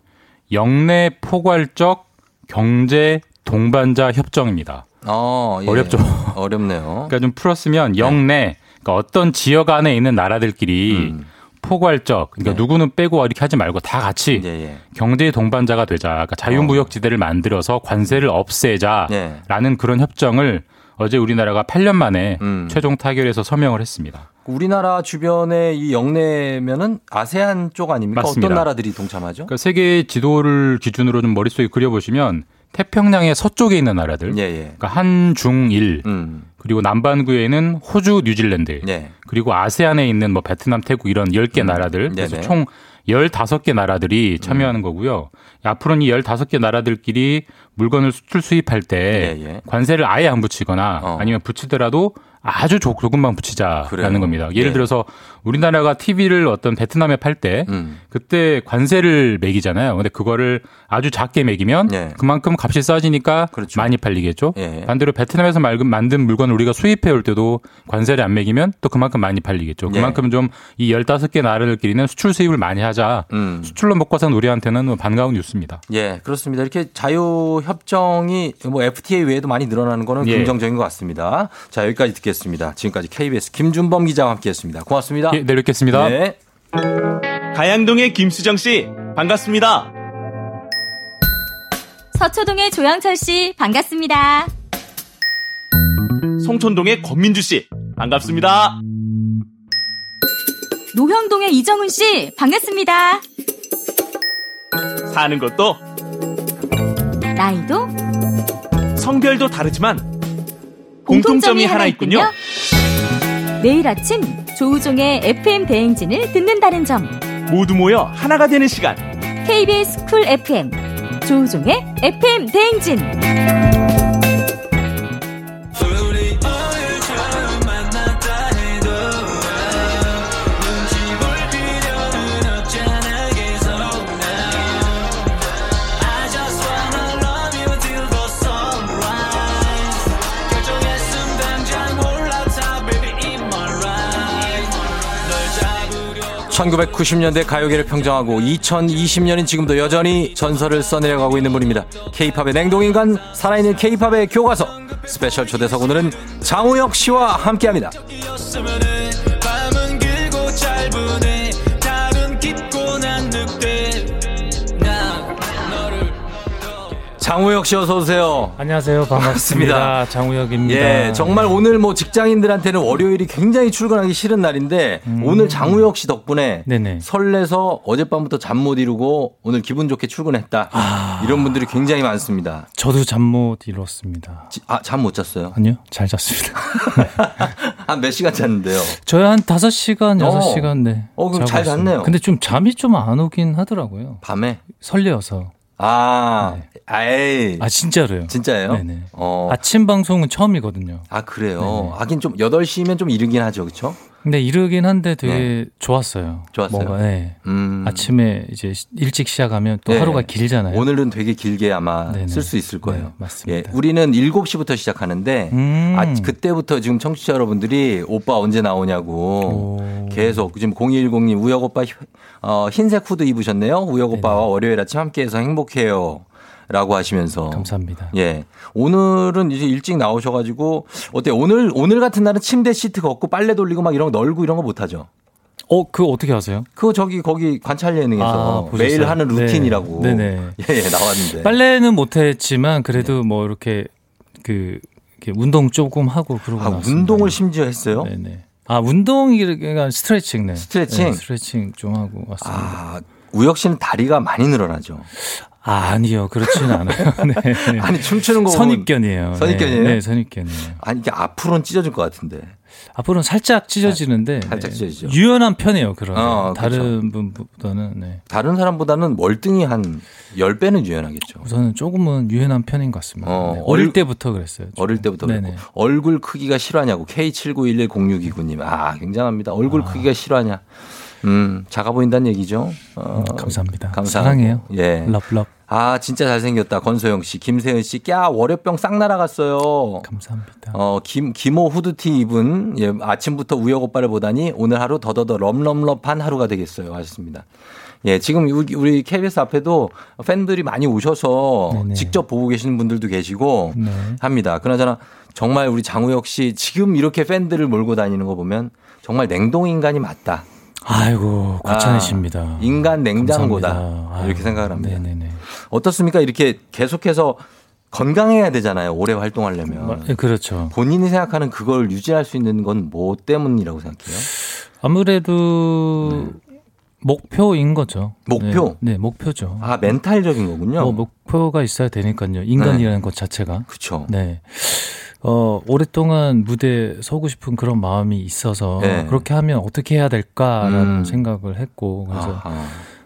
Speaker 9: 영내 포괄적 경제 동반자 협정입니다.
Speaker 1: 어, 예.
Speaker 9: 어렵죠.
Speaker 1: 어렵네요.
Speaker 9: 그러니까 좀 풀었으면 영내 그러니까 어떤 지역 안에 있는 나라들끼리
Speaker 1: 음.
Speaker 9: 포괄적 그러니까
Speaker 1: 네.
Speaker 9: 누구는 빼고 이렇게 하지 말고 다 같이
Speaker 1: 예, 예.
Speaker 9: 경제 동반자가 되자. 그러니까 자유무역 지대를 만들어서 관세를 없애자라는
Speaker 1: 네.
Speaker 9: 그런 협정을 어제 우리나라가 8년 만에
Speaker 1: 음.
Speaker 9: 최종 타결해서 서명을 했습니다.
Speaker 1: 우리나라 주변에 이 영내면은 아세안 쪽 아닙니까?
Speaker 9: 맞습니다.
Speaker 1: 어떤 나라들이 동참하죠?
Speaker 9: 그러니까 세계 지도를 기준으로 좀 머릿속에 그려보시면 태평양의 서쪽에 있는 나라들,
Speaker 1: 예, 예.
Speaker 9: 그러니까 한중일,
Speaker 1: 음.
Speaker 9: 그리고 남반구에는 호주, 뉴질랜드,
Speaker 1: 예.
Speaker 9: 그리고 아세안에 있는 뭐 베트남, 태국 이런 10개 나라들, 그래서
Speaker 1: 음. 네네.
Speaker 9: 총 15개 나라들이 참여하는 거고요. 앞으로는 이 15개 나라들끼리 물건을 수출 수입할 때
Speaker 1: 예, 예.
Speaker 9: 관세를 아예 안 붙이거나
Speaker 1: 어.
Speaker 9: 아니면 붙이더라도 아주 조- 조금만 붙이자라는
Speaker 1: 그래요?
Speaker 9: 겁니다. 예를
Speaker 1: 예.
Speaker 9: 들어서 우리나라가 TV를 어떤 베트남에 팔때
Speaker 1: 음.
Speaker 9: 그때 관세를 매기잖아요. 근데 그거를 아주 작게 매기면
Speaker 1: 예.
Speaker 9: 그만큼 값이 싸지니까
Speaker 1: 그렇죠.
Speaker 9: 많이 팔리겠죠.
Speaker 1: 예.
Speaker 9: 반대로 베트남에서 말- 만든 물건을 우리가 수입해 올 때도 관세를 안 매기면 또 그만큼 많이 팔리겠죠.
Speaker 1: 예.
Speaker 9: 그만큼 좀이 15개 나라들끼리는 수출 수입을 많이 하자.
Speaker 1: 음.
Speaker 9: 수출로 먹고 사는 우리한테는 뭐 반가운 뉴스입니다.
Speaker 1: 예, 그렇습니다. 이렇게 자유 협정이 뭐 FTA 외에도 많이 늘어나는 거는
Speaker 9: 예.
Speaker 1: 긍정적인 것 같습니다. 자, 여기까지 듣겠습니다. 지금까지 KBS 김준범 기자와 함께 했습니다. 고맙습니다.
Speaker 9: 예, 내일 뵙겠습니다.
Speaker 1: 네.
Speaker 10: 가양동의 김수정 씨 반갑습니다.
Speaker 11: 서초동의 조영철 씨 반갑습니다.
Speaker 10: 송촌동의 권민주 씨 반갑습니다.
Speaker 11: 노형동의 이정훈 씨 반갑습니다.
Speaker 10: 사는 것도
Speaker 11: 나이도
Speaker 10: 성별도 다르지만 공통점이 하나 있군요.
Speaker 11: 매일 아침 조우종의 FM 대행진을 듣는다는 점.
Speaker 10: 모두 모여 하나가 되는 시간.
Speaker 11: KBS 쿨 FM 조우종의 FM 대행진.
Speaker 1: 1990년대 가요계를 평정하고 2020년인 지금도 여전히 전설을 써내려가고 있는 분입니다. K-팝의 냉동인간, 살아있는 K-팝의 교과서. 스페셜 초대석 오늘은 장우혁 씨와 함께합니다. 장우혁 씨 어서 오세요.
Speaker 12: 안녕하세요. 반갑습니다. 장우혁입니다.
Speaker 1: 예, 정말 오늘 뭐 직장인들한테는 월요일이 굉장히 출근하기 싫은 날인데 오늘 장우혁 씨 덕분에
Speaker 12: 음. 네네.
Speaker 1: 설레서 어젯밤부터 잠 못 이루고 오늘 기분 좋게 출근했다.
Speaker 12: 아.
Speaker 1: 이런 분들이 굉장히 많습니다.
Speaker 12: 저도 잠 못 이뤘습니다.
Speaker 1: 아, 잠 못 잤어요?
Speaker 12: 아니요. 잘 잤습니다.
Speaker 1: 한몇 시간 잤는데요?
Speaker 12: 저희 한 5시간, 6시간, 네.
Speaker 1: 어, 그럼 잘. 잤네요.
Speaker 12: 근데 좀 잠이 좀 안 오긴 하더라고요.
Speaker 1: 밤에?
Speaker 12: 설레어서.
Speaker 1: 아, 아이.
Speaker 12: 아, 진짜로요.
Speaker 1: 진짜예요?
Speaker 12: 네네.
Speaker 1: 어.
Speaker 12: 아침 방송은 처음이거든요.
Speaker 1: 아, 그래요? 하긴 좀 8시면 좀 이르긴 하죠. 그렇죠?
Speaker 12: 근데 이르긴 한데 되게 좋았어요.
Speaker 1: 네. 좋았어요?
Speaker 12: 뭔가, 네.
Speaker 1: 음.
Speaker 12: 아침에 이제 시- 일찍 시작하면 또
Speaker 1: 네.
Speaker 12: 하루가 길잖아요.
Speaker 1: 오늘은 되게 길게 아마
Speaker 12: 네네.
Speaker 1: 쓸수 있을 거예요.
Speaker 12: 네, 맞습니다.
Speaker 1: 예, 우리는 7시부터 시작하는데
Speaker 12: 음.
Speaker 1: 아, 그때부터 지금 청취자 여러분들이 오빠 언제 나오냐고 계속 지금 0210님 우혁 오빠 히- 어, 흰색 후드 입으셨네요. 우혁 오빠와 월요일 아침 함께해서 행복해요. 라고 하시면서
Speaker 12: 감사합니다.
Speaker 1: 예. 오늘은 이제 일찍 나오셔가지고 어때 오늘 오늘 같은 날은 침대 시트 걷고 빨래 돌리고 막 이런 거 널고 이런 거 못하죠.
Speaker 12: 어, 그거 어떻게 하세요?
Speaker 1: 그거 저기 거기 관찰 예능에서
Speaker 12: 아?
Speaker 1: 매일 하는
Speaker 12: 네.
Speaker 1: 루틴이라고
Speaker 12: 네 네.
Speaker 1: 예, 예, 나왔는데
Speaker 12: 빨래는 못했지만
Speaker 1: 네.
Speaker 12: 그래도 뭐 이렇게 그 이렇게 운동 조금 하고 그러고
Speaker 1: 아,
Speaker 12: 나왔습니다.
Speaker 1: 운동을 심지어 했어요?
Speaker 12: 네네. 아 운동이가 스트레칭 네.
Speaker 1: 스트레칭?
Speaker 12: 네, 스트레칭 좀 하고 왔습니다.
Speaker 1: 아, 우혁 씨는 다리가 많이 늘어나죠.
Speaker 12: 아, 아니요 그렇지는 않아요. 네.
Speaker 1: 아니 춤추는 거
Speaker 12: 선입견이에요.
Speaker 1: 선입견이에요?
Speaker 12: 네, 네, 선입견이에요.
Speaker 1: 아니 이게 앞으로는 찢어질 것 같은데.
Speaker 12: 앞으로는 살짝 찢어지는데
Speaker 1: 살짝
Speaker 12: 네.
Speaker 1: 찢어지죠.
Speaker 12: 유연한 편이에요. 그런
Speaker 1: 어,
Speaker 12: 다른 분보다는 네.
Speaker 1: 다른 사람보다는 월등히 한 10배는 유연하겠죠.
Speaker 12: 우선은 조금은 유연한 편인 것 같습니다.
Speaker 1: 어,
Speaker 12: 네, 어릴
Speaker 1: 얼-
Speaker 12: 때부터 그랬어요.
Speaker 1: 어릴 때부터 그랬고
Speaker 12: 네네.
Speaker 1: 얼굴 크기가 실화냐고 K79110629님. 아, 굉장합니다. 얼굴 크기가 실화냐. 음, 작아 보인다는 얘기죠. 어,
Speaker 12: 감사합니다.
Speaker 1: 감사하고.
Speaker 12: 사랑해요.
Speaker 1: 예.
Speaker 12: 럽럽.
Speaker 1: 아, 진짜 잘생겼다. 권소영 씨, 김세은 씨. 꺄, 월요병 싹 날아갔어요.
Speaker 12: 감사합니다.
Speaker 1: 어, 김, 김호 후드티 입은, 예, 아침부터 오빠를 보다니 오늘 하루 더더더 럼럼럽한 하루가 되겠어요. 하셨습니다. 예, 지금 우리, 우리 KBS 앞에도 팬들이 많이 오셔서
Speaker 12: 네네.
Speaker 1: 직접 보고 계시는 분들도 계시고
Speaker 12: 네.
Speaker 1: 합니다. 그나저나 정말 우리 장우혁 씨 지금 이렇게 팬들을 몰고 다니는 거 보면 정말 냉동 인간이 맞다.
Speaker 12: 아이고 고찬이십니다.
Speaker 1: 아, 인간 냉장고다.
Speaker 12: 감사합니다.
Speaker 1: 이렇게 생각을 합니다.
Speaker 12: 네네네.
Speaker 1: 어떻습니까? 이렇게 계속해서 건강해야 되잖아요. 오래 활동하려면.
Speaker 12: 네, 그렇죠.
Speaker 1: 본인이 생각하는 그걸 유지할 수 있는 건 뭐 때문이라고 생각해요?
Speaker 12: 아무래도 목표인 거죠.
Speaker 1: 목표?
Speaker 12: 네, 네, 목표죠.
Speaker 1: 아, 멘탈적인 거군요.
Speaker 12: 뭐 목표가 있어야 되니까요. 인간이라는 것 자체가.
Speaker 1: 그렇죠.
Speaker 12: 네. 어, 오랫동안 무대에 서고 싶은 그런 마음이 있어서
Speaker 1: 네.
Speaker 12: 그렇게 하면 어떻게 해야 될까라는
Speaker 1: 음.
Speaker 12: 생각을 했고 그래서
Speaker 1: 아하.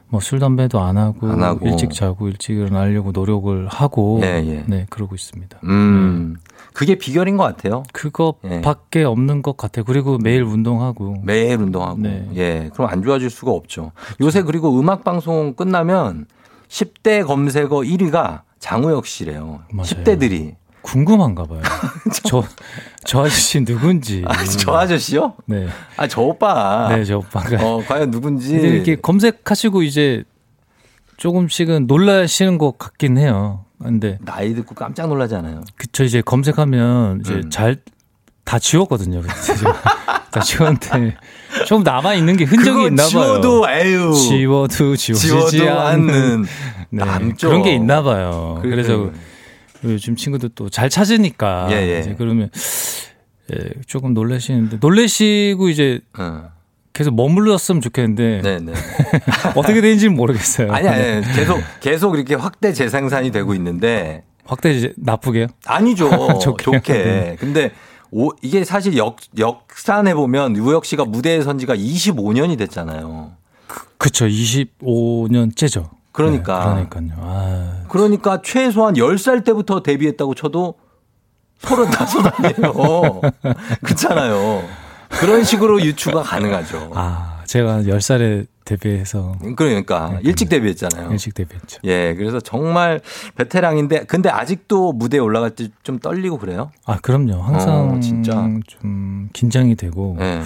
Speaker 12: 뭐 술 담배도 안 하고,
Speaker 1: 안 하고.
Speaker 12: 일찍 자고 일찍 일어나려고 노력을 하고
Speaker 1: 예, 예.
Speaker 12: 네, 그러고 있습니다.
Speaker 1: 음. 그게 비결인 것 같아요.
Speaker 12: 그것밖에 없는 것 같아요. 그리고 매일 운동하고
Speaker 1: 매일 운동하고.
Speaker 12: 네.
Speaker 1: 예. 그럼 안 좋아질 수가 없죠. 요새 그리고 음악 방송 끝나면 10대 검색어 1위가 장우혁 씨래요.
Speaker 12: 맞아요.
Speaker 1: 10대들이.
Speaker 12: 궁금한가 봐요. 저, 저 아저씨 누군지.
Speaker 1: 아, 저 아저씨요?
Speaker 12: 네.
Speaker 1: 아, 저 오빠.
Speaker 12: 네, 저 오빠가.
Speaker 1: 어, 과연 누군지.
Speaker 12: 이렇게 검색하시고 이제 조금씩은 놀라시는 것 같긴 해요. 근데
Speaker 1: 나이 듣고 깜짝 놀라잖아요.
Speaker 12: 그쵸 이제 검색하면 이제
Speaker 1: 음.
Speaker 12: 잘 다 지웠거든요. 다 지웠는데 좀 남아 있는 게 흔적이 있나 봐요.
Speaker 1: 지워도 에휴.
Speaker 12: 지워도 지워지지
Speaker 1: 지워도
Speaker 12: 않는 네,
Speaker 1: 남죠.
Speaker 12: 그런 게 있나 봐요.
Speaker 1: 그러니까요.
Speaker 12: 그래서 요즘 친구들 또 잘 찾으니까
Speaker 1: 예, 예.
Speaker 12: 이제 그러면 예, 조금 놀라시는데 놀래시고 이제
Speaker 1: 어.
Speaker 12: 계속 머물렀으면 좋겠는데
Speaker 1: 네네.
Speaker 12: 어떻게 되는지는 모르겠어요.
Speaker 1: 아니, 아니, 계속, 계속 이렇게 확대 재생산이 되고 있는데.
Speaker 12: 확대 나쁘게요?
Speaker 1: 아니죠.
Speaker 12: 좋게.
Speaker 1: 좋게.
Speaker 12: 네.
Speaker 1: 근데 오, 이게 사실 역, 역산해 보면 우혁 씨가 무대에 선 지가 25년이 됐잖아요.
Speaker 12: 그쵸 25년째죠.
Speaker 1: 그러니까.
Speaker 12: 네, 그러니까요. 아,
Speaker 1: 그러니까 최소한 10살 때부터 데뷔했다고 쳐도 35 아니에요. 그렇잖아요. 그런 식으로 유추가 가능하죠.
Speaker 12: 아 제가 10살에 데뷔해서
Speaker 1: 그러니까 일찍 데뷔했잖아요.
Speaker 12: 일찍 데뷔했죠.
Speaker 1: 예, 그래서 정말 베테랑인데 근데 아직도 무대에 올라갈 때 좀 떨리고 그래요?
Speaker 12: 아 그럼요. 항상
Speaker 1: 어, 진짜.
Speaker 12: 좀 긴장이 되고
Speaker 1: 예.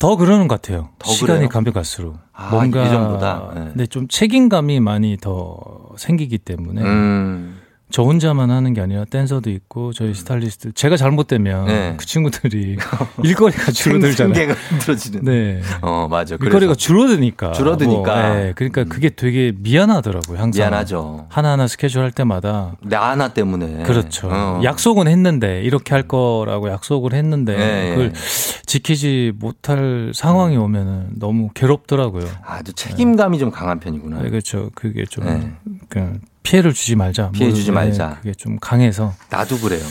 Speaker 12: 더 그러는 것 같아요.
Speaker 1: 더
Speaker 12: 시간이? 가면 갈수록
Speaker 1: 아,
Speaker 12: 뭔가
Speaker 1: 예전보다? 네.
Speaker 12: 근데 좀 책임감이 많이 더 생기기 때문에
Speaker 1: 음.
Speaker 12: 저 혼자만 하는 게 아니라 댄서도 있고 저희 스타일리스트 제가 잘못되면
Speaker 1: 네.
Speaker 12: 그 친구들이 일거리가 줄어들잖아요.
Speaker 1: 생계가 힘들어지는.
Speaker 12: 네.
Speaker 1: 어, 맞아.
Speaker 12: 일거리가 줄어드니까.
Speaker 1: 줄어드니까. 음.
Speaker 12: 뭐, 네, 그러니까 그게 되게 미안하더라고요. 항상.
Speaker 1: 미안하죠.
Speaker 12: 하나하나 스케줄 할 때마다.
Speaker 1: 나 하나 때문에.
Speaker 12: 그렇죠.
Speaker 1: 어.
Speaker 12: 약속은 했는데 이렇게 할 거라고 약속을 했는데
Speaker 1: 네,
Speaker 12: 그걸
Speaker 1: 네.
Speaker 12: 지키지 못할 상황이 오면은 너무 괴롭더라고요.
Speaker 1: 아주 책임감이 좀 강한 편이구나.
Speaker 12: 네, 그렇죠. 그게 좀
Speaker 1: 네.
Speaker 12: 그 피해를 주지 말자.
Speaker 1: 피해 주지
Speaker 12: 뭐, 네,
Speaker 1: 말자.
Speaker 12: 그게 좀 강해서.
Speaker 1: 나도 그래요.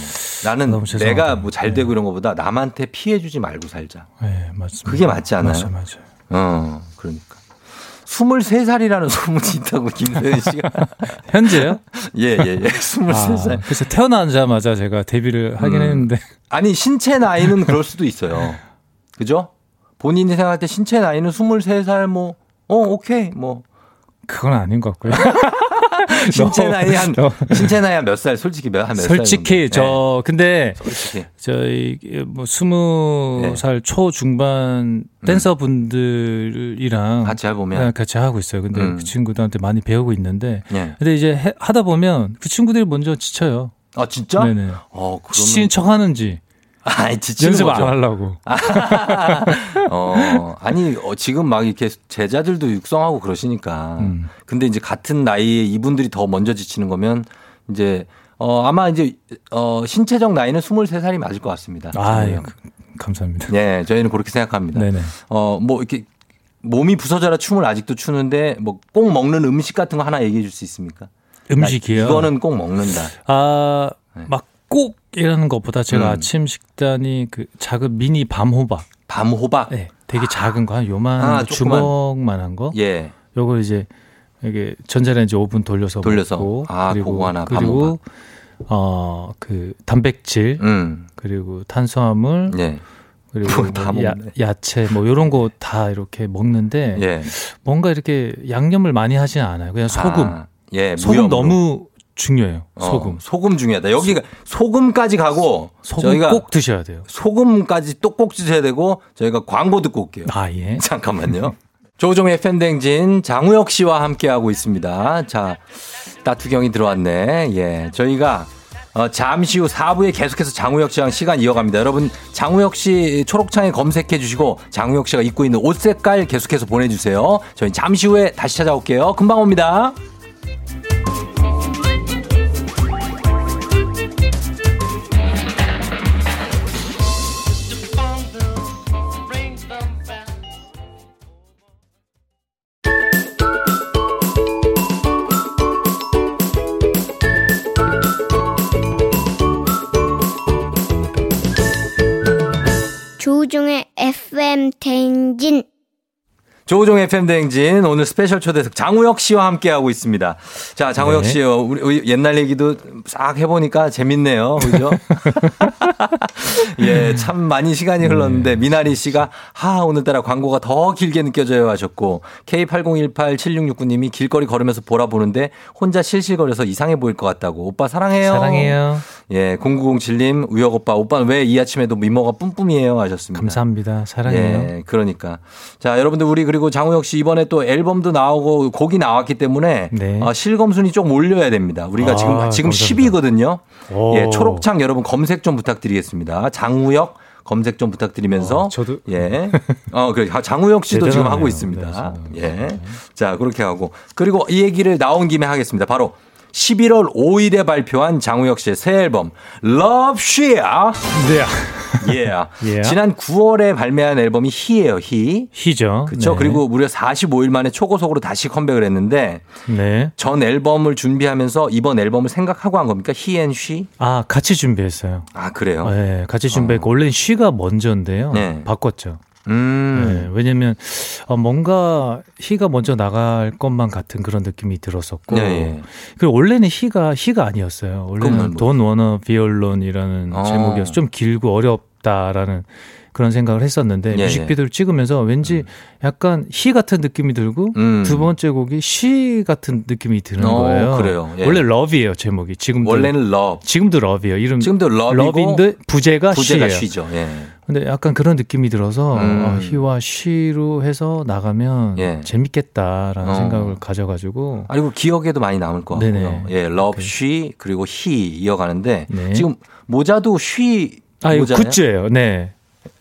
Speaker 1: 나는. 내가 뭐 잘 되고 이런 것보다 남한테 피해 주지 말고 살자.
Speaker 12: 네, 맞습니다.
Speaker 1: 그게 맞지 않아요?
Speaker 12: 맞아요, 맞아요.
Speaker 1: 어, 그러니까. 23살이라는 소문이 있다고 김세현 씨가.
Speaker 12: 현재요?
Speaker 1: 예, 예, 예. 23살.
Speaker 12: 아, 그래서 태어나자마자 제가 데뷔를 하긴
Speaker 1: 음.
Speaker 12: 했는데
Speaker 1: 아니, 신체 나이는 그럴 수도 있어요. 그죠? 본인이 생각할 때 신체 나이는 23살 뭐, 어, 오케이. 뭐.
Speaker 12: 그건 아닌 것 같고요.
Speaker 1: 신체
Speaker 12: 너무-
Speaker 1: 나이 한, 신체 나이 한 몇 살? 솔직히 몇, 한몇 살?
Speaker 12: 솔직히 저 근데
Speaker 1: 솔직히.
Speaker 12: 저희 뭐 스무
Speaker 1: 네.
Speaker 12: 살 초 중반 댄서 분들이랑
Speaker 1: 같이 해보면.
Speaker 12: 네, 같이 하고 있어요. 근데
Speaker 1: 음.
Speaker 12: 그 친구들한테 많이 배우고 있는데
Speaker 1: 예.
Speaker 12: 근데 이제 해- 하다 보면 그 친구들이 먼저 지쳐요.
Speaker 1: 아, 진짜?
Speaker 12: 네네.
Speaker 1: 어, 그러면.
Speaker 12: 지치는 척 하는지
Speaker 1: 지치는
Speaker 12: 연습
Speaker 1: 거죠.
Speaker 12: 안 하려고.
Speaker 1: 어, 아니, 어, 지금 막 이렇게 제자들도 육성하고 그러시니까.
Speaker 12: 음.
Speaker 1: 근데 이제 같은 나이에 이분들이 더 먼저 지치는 거면 이제, 어, 아마 이제, 어, 신체적 나이는 23살이 맞을 것 같습니다.
Speaker 12: 아. 예, 그- 감사합니다.
Speaker 1: 네, 저희는 그렇게 생각합니다.
Speaker 12: 네네.
Speaker 1: 어, 뭐 이렇게 몸이 부서져라 춤을 아직도 추는데 뭐 꼭 먹는 음식 같은 거 하나 얘기해 줄 수 있습니까?
Speaker 12: 음식이요.
Speaker 1: 나 이거는 꼭 먹는다.
Speaker 12: 아, 막 꼭 이라는 것보다 제가
Speaker 1: 음.
Speaker 12: 아침 식단이 그 작은 미니 밤호박.
Speaker 1: 밤호박?
Speaker 12: 네. 되게 작은 거, 한 요만
Speaker 1: 아.
Speaker 12: 주먹만한 거.
Speaker 1: 예.
Speaker 12: 요걸 이제 이게 전자레인지 오븐 돌려서
Speaker 1: 돌려서.
Speaker 12: 먹고
Speaker 1: 아,
Speaker 12: 그리고
Speaker 1: 하나,
Speaker 12: 그리고 어 그 단백질
Speaker 1: 음.
Speaker 12: 그리고 탄수화물
Speaker 1: 예.
Speaker 12: 그리고
Speaker 1: 뭐
Speaker 12: 야. 야채 뭐 요런 거 다 이렇게 먹는데
Speaker 1: 예.
Speaker 12: 뭔가 이렇게 양념을 많이 하진 않아요. 그냥 소금.
Speaker 1: 아, 예.
Speaker 12: 소금
Speaker 1: 무염으로.
Speaker 12: 너무 중요해요.
Speaker 1: 어,
Speaker 12: 소금.
Speaker 1: 소금 중요하다. 여기가 소금까지 가고
Speaker 12: 소금
Speaker 1: 저희가
Speaker 12: 꼭 드셔야 돼요.
Speaker 1: 소금까지 또 꼭 드셔야 되고 저희가 광고 듣고 올게요.
Speaker 12: 아, 예.
Speaker 1: 잠깐만요. 조종의 팬댕진 장우혁 씨와 함께하고 있습니다. 자, 따투경이 들어왔네. 예. 저희가 어, 잠시 후 4부에 계속해서 장우혁 씨랑 시간 이어갑니다. 여러분, 장우혁 씨 초록창에 검색해 주시고 장우혁 씨가 입고 있는 옷 색깔 계속해서 보내주세요. 저희 잠시 후에 다시 찾아올게요. 금방 옵니다.
Speaker 5: 조우종의 FM 대행진
Speaker 1: 조우종 FM 대행진 오늘 스페셜 초대석 장우혁 씨와 함께하고 있습니다. 자, 장우혁
Speaker 12: 네.
Speaker 1: 씨, 어, 우리, 옛날 얘기도 싹 해보니까 재밌네요. 그죠? 예, 참 많이 시간이 흘렀는데 미나리 씨가 하 오늘따라 광고가 더 길게 느껴져요 하셨고 K80187669님이 길거리 걸으면서 보라 보는데 혼자 실실거려서 이상해 보일 것 같다고 오빠 사랑해요.
Speaker 12: 사랑해요.
Speaker 1: 예, 0907님 우혁 오빠 오빠는 왜 이 아침에도 미모가 뿜뿜이에요 하셨습니다.
Speaker 12: 감사합니다. 사랑해요.
Speaker 1: 예, 그러니까. 자, 여러분들 우리 그리고 장우혁 씨 이번에 또 앨범도 나오고 곡이 나왔기 때문에
Speaker 12: 네.
Speaker 1: 어, 실검순이 좀 올려야 됩니다. 우리가
Speaker 12: 아,
Speaker 1: 지금 지금
Speaker 12: 감사합니다.
Speaker 1: 10위거든요.
Speaker 12: 오.
Speaker 1: 예, 초록창 여러분 검색 좀 부탁드리겠습니다. 장우혁 검색 좀 부탁드리면서
Speaker 12: 어, 저도
Speaker 1: 예. 어, 그 장우혁 씨도 지금
Speaker 12: 대단하네요.
Speaker 1: 하고 있습니다.
Speaker 12: 네.
Speaker 1: 예. 자, 그렇게 하고 그리고 이 얘기를 나온 김에 하겠습니다. 바로 11월 5일에 발표한 장우혁 씨의 새 앨범 Love Share
Speaker 12: 네.
Speaker 1: 예.
Speaker 12: 예.
Speaker 1: 지난 9월에 발매한 앨범이 희예요, 희.
Speaker 12: 희죠.
Speaker 1: 그렇죠.
Speaker 12: 네.
Speaker 1: 그리고 무려 45일 만에 초고속으로 다시 컴백을 했는데
Speaker 12: 네.
Speaker 1: 전 앨범을 준비하면서 이번 앨범을 생각하고 한 겁니까? 희앤 쉬?
Speaker 12: 아, 같이 준비했어요.
Speaker 1: 아, 그래요?
Speaker 12: 네, 같이 준비했고 원래는 쉬가 먼저인데요.
Speaker 1: 네.
Speaker 12: 바꿨죠.
Speaker 1: 음.
Speaker 12: 네, 왜냐면 어, 뭔가 희가 먼저 나갈 것만 같은 그런 느낌이 들었었고
Speaker 1: 네, 예.
Speaker 12: 그리고 원래는 he가 he가 아니었어요. 원래는 Don't Wanna Be Alone이라는
Speaker 1: 어.
Speaker 12: 제목이어서 좀 길고 어렵다라는 그런 생각을 했었는데
Speaker 1: 예,
Speaker 12: 뮤직비디오를 찍으면서 왠지 약간 he 같은 느낌이 들고
Speaker 1: 음.
Speaker 12: 두 번째 곡이 she 같은 느낌이 드는
Speaker 1: 어,
Speaker 12: 거예요.
Speaker 1: 그래요. 예.
Speaker 12: 원래 love예요 제목이 지금도
Speaker 1: 원래는 love.
Speaker 12: 지금도 love예요. 이름
Speaker 1: 지금도
Speaker 12: love인데 부제가
Speaker 1: 부제가. she죠. 예.
Speaker 12: 근데 약간 그런 느낌이 들어서
Speaker 1: 음.
Speaker 12: 어, he와 she로 해서 나가면
Speaker 1: 예.
Speaker 12: 재밌겠다라는
Speaker 1: 어.
Speaker 12: 생각을 가져가지고
Speaker 1: 아니고 기억에도 많이 남을 것 같고요.
Speaker 12: 네네.
Speaker 1: 예, love she 그리고 he 이어가는데
Speaker 12: 네.
Speaker 1: 지금 모자도 she
Speaker 12: 아
Speaker 1: 모자예요?
Speaker 12: 굿즈예요. 네,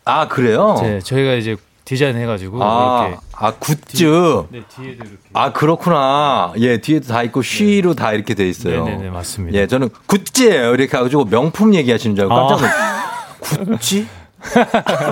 Speaker 1: 아, 그래요?
Speaker 12: 제, 저희가 이제 디자인 해가지고
Speaker 1: 아,
Speaker 12: 이렇게
Speaker 1: 아, 굿즈.
Speaker 12: 네 뒤에도 이렇게
Speaker 1: 아, 그렇구나. 예, 뒤에도 다 있고, she로 다 이렇게 돼 있어요.
Speaker 12: 네네네 맞습니다.
Speaker 1: 예, 저는 굿즈예요. 이렇게 해가지고 명품 얘기하시는 줄 알고
Speaker 12: 아.
Speaker 1: 깜짝 놀랐어요. 굿즈?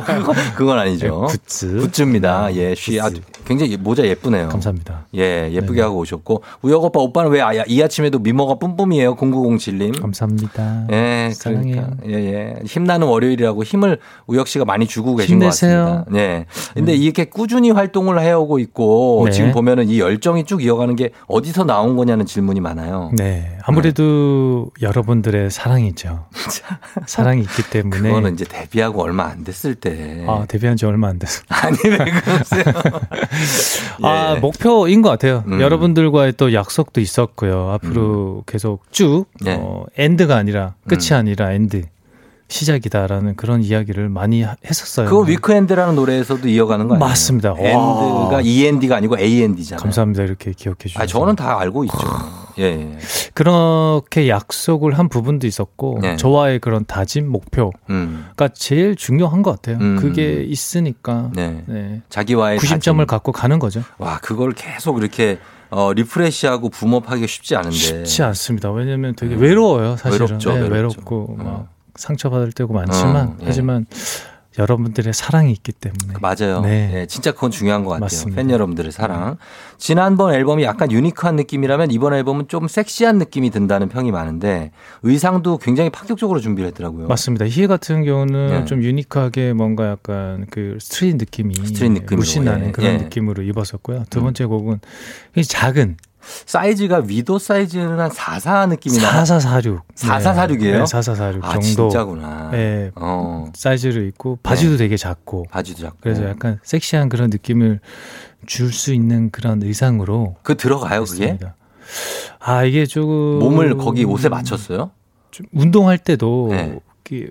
Speaker 1: 그거, 그건 아니죠.
Speaker 12: 네, 굿즈.
Speaker 1: 굿즈입니다. 예, 쉬. 아, 굉장히 모자 예쁘네요.
Speaker 12: 감사합니다.
Speaker 1: 예, 예쁘게
Speaker 12: 네네.
Speaker 1: 하고 오셨고. 우혁 오빠, 오빠는 왜 이 아침에도 미모가 뿜뿜이에요? 0907님.
Speaker 12: 감사합니다.
Speaker 1: 예,
Speaker 12: 사랑해요.
Speaker 1: 그러니까. 예, 예. 힘나는 월요일이라고 힘을 우혁 씨가 많이 주고 계신 것
Speaker 12: 힘내세요. 음.
Speaker 1: 같습니다. 예. 근데 이렇게 꾸준히 활동을 해오고 있고
Speaker 12: 네.
Speaker 1: 지금 보면은 이 열정이 쭉 이어가는 게 어디서 나온 거냐는 질문이 많아요.
Speaker 12: 네, 아무래도 여러분들의 사랑이죠. 사랑이 있기 때문에
Speaker 1: 그거는 이제 데뷔하고 얼마 안 됐을 때.
Speaker 12: 아, 데뷔한 지 얼마 안 돼서.
Speaker 1: 아니, 왜 그러세요?
Speaker 12: 아,
Speaker 1: 예.
Speaker 12: 목표인 것 같아요.
Speaker 1: 음.
Speaker 12: 여러분들과의 또 약속도 있었고요. 앞으로 계속 쭉,
Speaker 1: 네.
Speaker 12: 어, end가 아니라, 끝이
Speaker 1: 음.
Speaker 12: 아니라 and. 시작이다라는 그런 이야기를 많이 하- 했었어요.
Speaker 1: 그거 Weekend라는 노래에서도 이어가는 거 아니에요?
Speaker 12: 맞습니다. 와.
Speaker 1: end가 END가 아니고 AND잖아요.
Speaker 12: 감사합니다. 이렇게 기억해 주셔서.
Speaker 1: 아, 저는 다 알고 있죠. 예, 예.
Speaker 12: 그렇게 약속을 한 부분도 있었고
Speaker 1: 네.
Speaker 12: 저와의 그런 다짐 목표가
Speaker 1: 음.
Speaker 12: 제일 중요한 것 같아요.
Speaker 1: 음.
Speaker 12: 그게 있으니까
Speaker 1: 네.
Speaker 12: 네.
Speaker 1: 자기와의
Speaker 12: 구심점을
Speaker 1: 다짐.
Speaker 12: 갖고 가는 거죠.
Speaker 1: 와, 그걸 계속 이렇게 어, 리프레시하고 붐업하기가 쉽지 않은데.
Speaker 12: 쉽지 않습니다. 왜냐하면 되게 외로워요. 사실은
Speaker 1: 네. 외롭죠,
Speaker 12: 네,
Speaker 1: 외롭죠.
Speaker 12: 외롭고 막 상처받을 때고 많지만
Speaker 1: 어, 예.
Speaker 12: 하지만 여러분들의 사랑이 있기 때문에
Speaker 1: 맞아요.
Speaker 12: 네.
Speaker 1: 예, 진짜 그건 중요한 것 같아요.
Speaker 12: 맞습니다.
Speaker 1: 팬 여러분들의 사랑. 지난번 앨범이 약간 유니크한 느낌이라면 이번 앨범은 좀 섹시한 느낌이 든다는 평이 많은데 의상도 굉장히 파격적으로 준비를 했더라고요.
Speaker 12: 맞습니다. 희 같은 경우는
Speaker 1: 네.
Speaker 12: 좀 유니크하게 뭔가 약간 그 street 느낌이
Speaker 1: street 느낌으로,
Speaker 12: 물씬 나는
Speaker 1: 예,
Speaker 12: 그런
Speaker 1: 예.
Speaker 12: 느낌으로 입었었고요. 두 번째 곡은 작은
Speaker 1: 사이즈가 위도 사이즈는 한 44 느낌이 나.
Speaker 12: 4446.
Speaker 1: 4446이에요?
Speaker 12: 네, 4446
Speaker 1: 아,
Speaker 12: 정도.
Speaker 1: 진짜구나.
Speaker 12: 네.
Speaker 1: 어.
Speaker 12: 사이즈를 입고 바지도 되게 작고.
Speaker 1: 바지도 작고.
Speaker 12: 그래서 약간 섹시한 그런 느낌을 줄 수 있는 그런 의상으로.
Speaker 1: 그 들어가요, 그게?
Speaker 12: 했습니다. 아, 이게 조금
Speaker 1: 몸을 거기 옷에 맞췄어요?
Speaker 12: 좀 운동할 때도
Speaker 1: 네.
Speaker 12: 이렇게,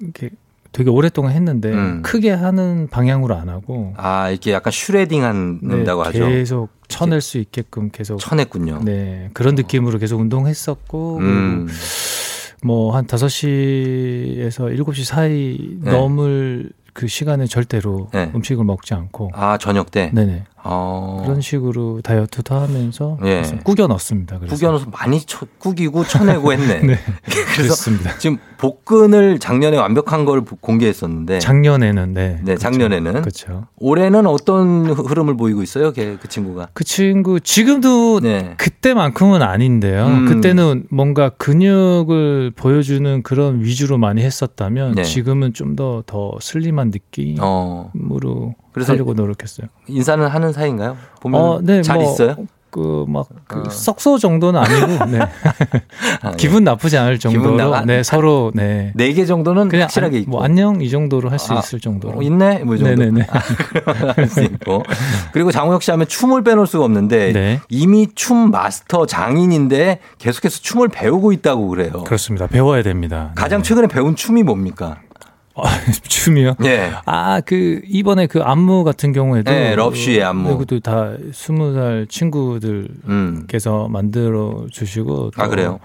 Speaker 12: 이렇게 되게 오랫동안 했는데
Speaker 1: 음.
Speaker 12: 크게 하는 방향으로 안 하고
Speaker 1: 아, 이렇게 약간 슈레딩 한다고
Speaker 12: 네,
Speaker 1: 하죠.
Speaker 12: 계속 쳐낼 수 있게끔 계속
Speaker 1: 쳐냈군요.
Speaker 12: 네 그런 느낌으로 계속 운동했었고
Speaker 1: 음.
Speaker 12: 뭐한 5시에서 7시 사이
Speaker 1: 네.
Speaker 12: 넘을 그 시간에 절대로
Speaker 1: 네.
Speaker 12: 음식을 먹지 않고
Speaker 1: 아, 저녁 때?
Speaker 12: 네네
Speaker 1: 어.
Speaker 12: 그런 식으로 다이어트도 하면서
Speaker 1: 예.
Speaker 12: 꾸겨 넣습니다. 그래서
Speaker 1: 구겨넣어서 많이 쳐, 구기고 쳐내고 했네.
Speaker 12: 네.
Speaker 1: 그래서
Speaker 12: 그렇습니다.
Speaker 1: 지금 복근을 작년에 완벽한 걸 공개했었는데.
Speaker 12: 작년에는 네.
Speaker 1: 네, 작년에는.
Speaker 12: 그렇죠.
Speaker 1: 올해는 어떤 흐름을 보이고 있어요, 걔, 그 친구가?
Speaker 12: 그 친구 지금도
Speaker 1: 네.
Speaker 12: 그때만큼은 아닌데요.
Speaker 1: 음.
Speaker 12: 그때는 뭔가 근육을 보여주는 그런 위주로 많이 했었다면
Speaker 1: 네.
Speaker 12: 지금은 좀 더더 슬림한 느낌으로
Speaker 1: 어. 그래서
Speaker 12: 하려고 노력했어요.
Speaker 1: 인사는 하는 사이인가요? 보면
Speaker 12: 어, 네,
Speaker 1: 잘
Speaker 12: 뭐,
Speaker 1: 있어요?
Speaker 12: 그막 그
Speaker 1: 어.
Speaker 12: 썩소 정도는 아니고 네.
Speaker 1: 아, 예.
Speaker 12: 기분 나쁘지 않을 정도로
Speaker 1: 나가-
Speaker 12: 네 서로 네
Speaker 1: 네 개 정도는
Speaker 12: 그냥
Speaker 1: 확실하게
Speaker 12: 안-
Speaker 1: 있고.
Speaker 12: 뭐 안녕 이 정도로 할수
Speaker 1: 아,
Speaker 12: 있을 정도로
Speaker 1: 어, 있네? 뭐 이 정도.
Speaker 12: 네네네.
Speaker 1: 할수 있고. 그리고 장우혁 씨 하면 춤을 빼놓을 수가 없는데
Speaker 12: 네.
Speaker 1: 이미 춤 마스터 장인인데 계속해서 춤을 배우고 있다고 그래요.
Speaker 12: 그렇습니다. 배워야 됩니다.
Speaker 1: 가장 최근에 배운 춤이 뭡니까?
Speaker 12: 아, 춤이요?
Speaker 1: 예.
Speaker 12: 아, 그, 이번에 그 안무 같은 경우에도.
Speaker 1: 네, Love She의 안무.
Speaker 12: 그것도 다 스무 살 친구들께서
Speaker 1: 음.
Speaker 12: 만들어 주시고. 또
Speaker 1: 아, 그래요?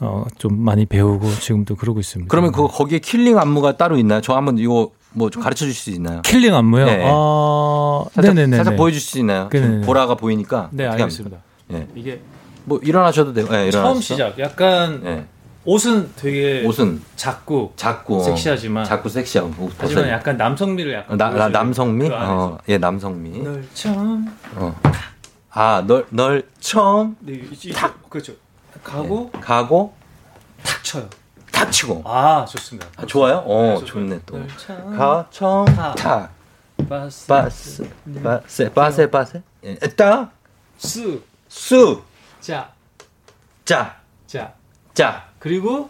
Speaker 12: 어, 좀 많이 배우고 지금도 그러고 있습니다.
Speaker 1: 그러면 그거 거기에 killing 안무가 따로 있나요? 저 한번 이거 뭐좀 가르쳐 주실 수 있나요?
Speaker 12: killing 안무요?
Speaker 1: 네.
Speaker 12: 아,
Speaker 1: 살짝,
Speaker 12: 네네네.
Speaker 1: 살짝 보여주실 수 있나요?
Speaker 12: 네네네.
Speaker 1: 보라가 보이니까.
Speaker 12: 네, 알겠습니다.
Speaker 1: 예.
Speaker 12: 이게
Speaker 1: 뭐 일어나셔도 돼요. 예, 일어나시죠.
Speaker 12: 처음 시작. 약간
Speaker 1: 예.
Speaker 12: 옷은 되게
Speaker 1: 옷은
Speaker 12: 작고
Speaker 1: 작고
Speaker 12: 섹시하지만
Speaker 1: 작고 섹시하고 옷
Speaker 12: 하지만
Speaker 1: 벗어야
Speaker 12: 약간 남성미를
Speaker 1: 돼.
Speaker 12: 약간
Speaker 1: 어, 나, 나 남성미?
Speaker 12: 그.
Speaker 1: 어, 예, 남성미.
Speaker 12: 널 처음
Speaker 1: 어. 아, 널, 널 처음
Speaker 12: 네, 이제 그렇죠. 가고
Speaker 1: 가고
Speaker 12: 탁 쳐요.
Speaker 1: 탁 치고.
Speaker 12: 아, 좋습니다.
Speaker 1: 아, 좋아요? 어,
Speaker 12: 네,
Speaker 1: 좋네 또.
Speaker 12: 널 처음
Speaker 1: 가, 청,
Speaker 12: 탁.
Speaker 1: 탁.
Speaker 12: 바스
Speaker 1: 바스, 바세, 바세, 바세. 예, 따,
Speaker 12: 스
Speaker 1: 수,
Speaker 12: 자,
Speaker 1: 짜,
Speaker 12: 자.
Speaker 1: 짜.
Speaker 12: 그리고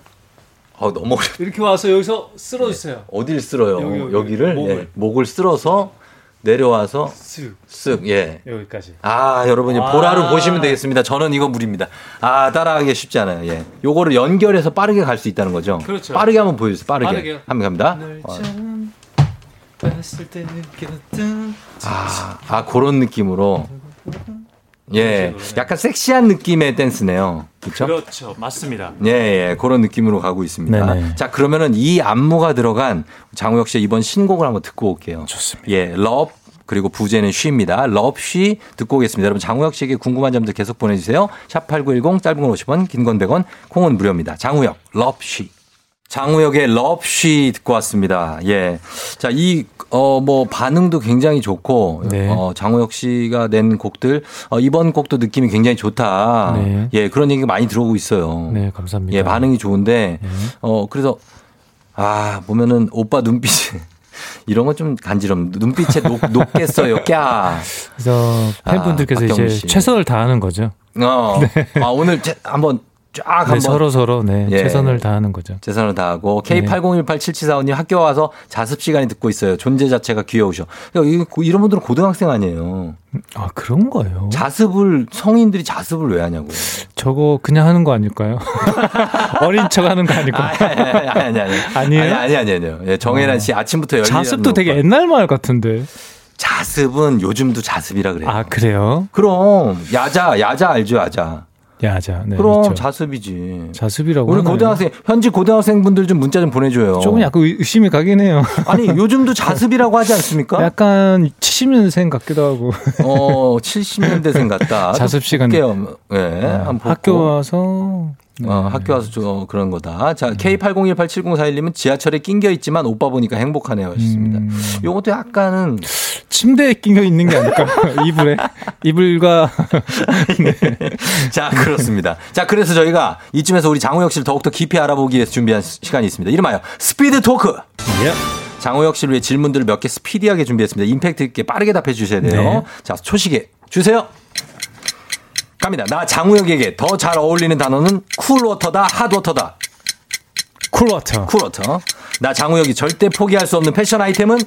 Speaker 1: 어, 너무 어려
Speaker 12: 이렇게 와서 여기서 쓸어 주세요.
Speaker 1: 어딜 쓸어요?
Speaker 12: 여기, 여기,
Speaker 1: 여기 를
Speaker 12: 목을.
Speaker 1: 예, 목을 쓸어서 내려와서 쓱쓱 예.
Speaker 12: 여기까지.
Speaker 1: 아, 여러분이
Speaker 12: 아.
Speaker 1: 보라로 보시면 되겠습니다. 저는 이거 무리입니다. 아, 따라하기 쉽지 않아요. 예. 요거를 연결해서 빠르게 갈 수 있다는 거죠.
Speaker 12: 그렇죠.
Speaker 1: 빠르게 한번 보여주세요. 빠르게.
Speaker 12: 빠르게요.
Speaker 1: 한번 갑니다.
Speaker 12: 널
Speaker 1: 어. 아, 아, 그런 느낌으로. 예. 약간 섹시한 느낌의 댄스네요. 그렇죠?
Speaker 12: 그렇죠. 맞습니다.
Speaker 1: 예, 예, 그런 느낌으로 가고 있습니다.
Speaker 12: 네네.
Speaker 1: 자, 그러면은 이 안무가 들어간 장우혁 씨의 이번 신곡을 한번 듣고 올게요.
Speaker 12: 좋습니다.
Speaker 1: 예, Love 그리고 부제는 She입니다. Love She 듣고 오겠습니다. 여러분 장우혁 씨에게 궁금한 점들 계속 보내주세요. 샵 #8910 짧은 건 50원, 긴 건 100원, 콩은 무료입니다. 장우혁 Love She. 장우혁의 Love She 듣고 왔습니다. 예. 자, 이, 어, 뭐, 반응도 굉장히 좋고,
Speaker 12: 네.
Speaker 1: 어, 장우혁 씨가 낸 곡들, 어, 이번 곡도 느낌이 굉장히 좋다.
Speaker 12: 네.
Speaker 1: 예, 그런 얘기가 많이 들어오고 있어요.
Speaker 12: 네, 감사합니다.
Speaker 1: 예, 반응이 좋은데,
Speaker 12: 네.
Speaker 1: 어, 그래서, 아, 보면은 오빠 눈빛이, 이런 건 좀 간지럽. 눈빛에 녹, 녹겠어요, 까.
Speaker 12: 그래서 팬분들께서
Speaker 1: 아,
Speaker 12: 이제
Speaker 1: 씨.
Speaker 12: 최선을 다하는 거죠.
Speaker 1: 어.
Speaker 12: 네.
Speaker 1: 아, 오늘 제, 한번 쫙
Speaker 12: 네,
Speaker 1: 한번
Speaker 12: 서로 서로 네,
Speaker 1: 예.
Speaker 12: 최선을 다하는 거죠.
Speaker 1: 최선을 다하고
Speaker 12: 네.
Speaker 1: K80187745님 학교 와서 자습 시간에 듣고 있어요. 존재 자체가 귀여우셔. 이- 이런 분들은 고등학생 아니에요.
Speaker 12: 아 그런 거예요.
Speaker 1: 자습을 성인들이 자습을 왜 하냐고요.
Speaker 12: 저거 그냥 하는 거 아닐까요? 어린 척 하는 거 아니고.
Speaker 1: 아니 아니 아니 아니?
Speaker 12: 아니
Speaker 1: 아니 아니 아니요. 예, 정혜란 씨 아침부터 열리
Speaker 12: 자습도 되게 옛날 말 같은데.
Speaker 1: 자습은 요즘도 자습이라 그래요.
Speaker 12: 아 그래요?
Speaker 1: 그럼 야자 야자 알죠 야자.
Speaker 12: 야자. 네,
Speaker 1: 그럼
Speaker 12: 있죠.
Speaker 1: 자습이지.
Speaker 12: 자습이라고.
Speaker 1: 우리
Speaker 12: 하나요?
Speaker 1: 고등학생 현직 고등학생 분들 좀 문자 좀 보내줘요.
Speaker 12: 조금 약간 의- 의심이 가긴 해요.
Speaker 1: 아니 요즘도 자습이라고 하지 않습니까?
Speaker 12: 약간 70년생 같기도 하고.
Speaker 1: 어 70년대생 같다.
Speaker 12: 자습 시간.
Speaker 1: 예, 한번 보고.
Speaker 12: 학교 와서. 네.
Speaker 1: 어, 학교 와서 저 그런 거다. 자, K80187041님은 지하철에 낑겨 있지만 오빠 보니까 행복하네요. 하셨습니다.
Speaker 12: 음.
Speaker 1: 요것도 약간은
Speaker 12: 침대에 끼겨 있는 게 아닐까? 이불에. 이불과.
Speaker 1: 자, 그렇습니다. 자, 그래서 저희가 이쯤에서 우리 장우혁 씨를 더욱더 깊이 알아보기 위해서 준비한 시- 시간이 있습니다. 이름하여 스피드 토크.
Speaker 12: 예.
Speaker 1: 장우혁 씨를 위해 질문들을 몇 개 스피디하게 준비했습니다. 임팩트 있게 빠르게 답해 주셔야 돼요.
Speaker 12: 네.
Speaker 1: 자, 초시계 주세요. 갑니다. 나 장우혁에게 더 잘 어울리는 단어는 쿨워터다, 핫워터다.
Speaker 12: 쿨워터.
Speaker 1: 쿨워터. 나 장우혁이 절대 포기할 수 없는 패션 아이템은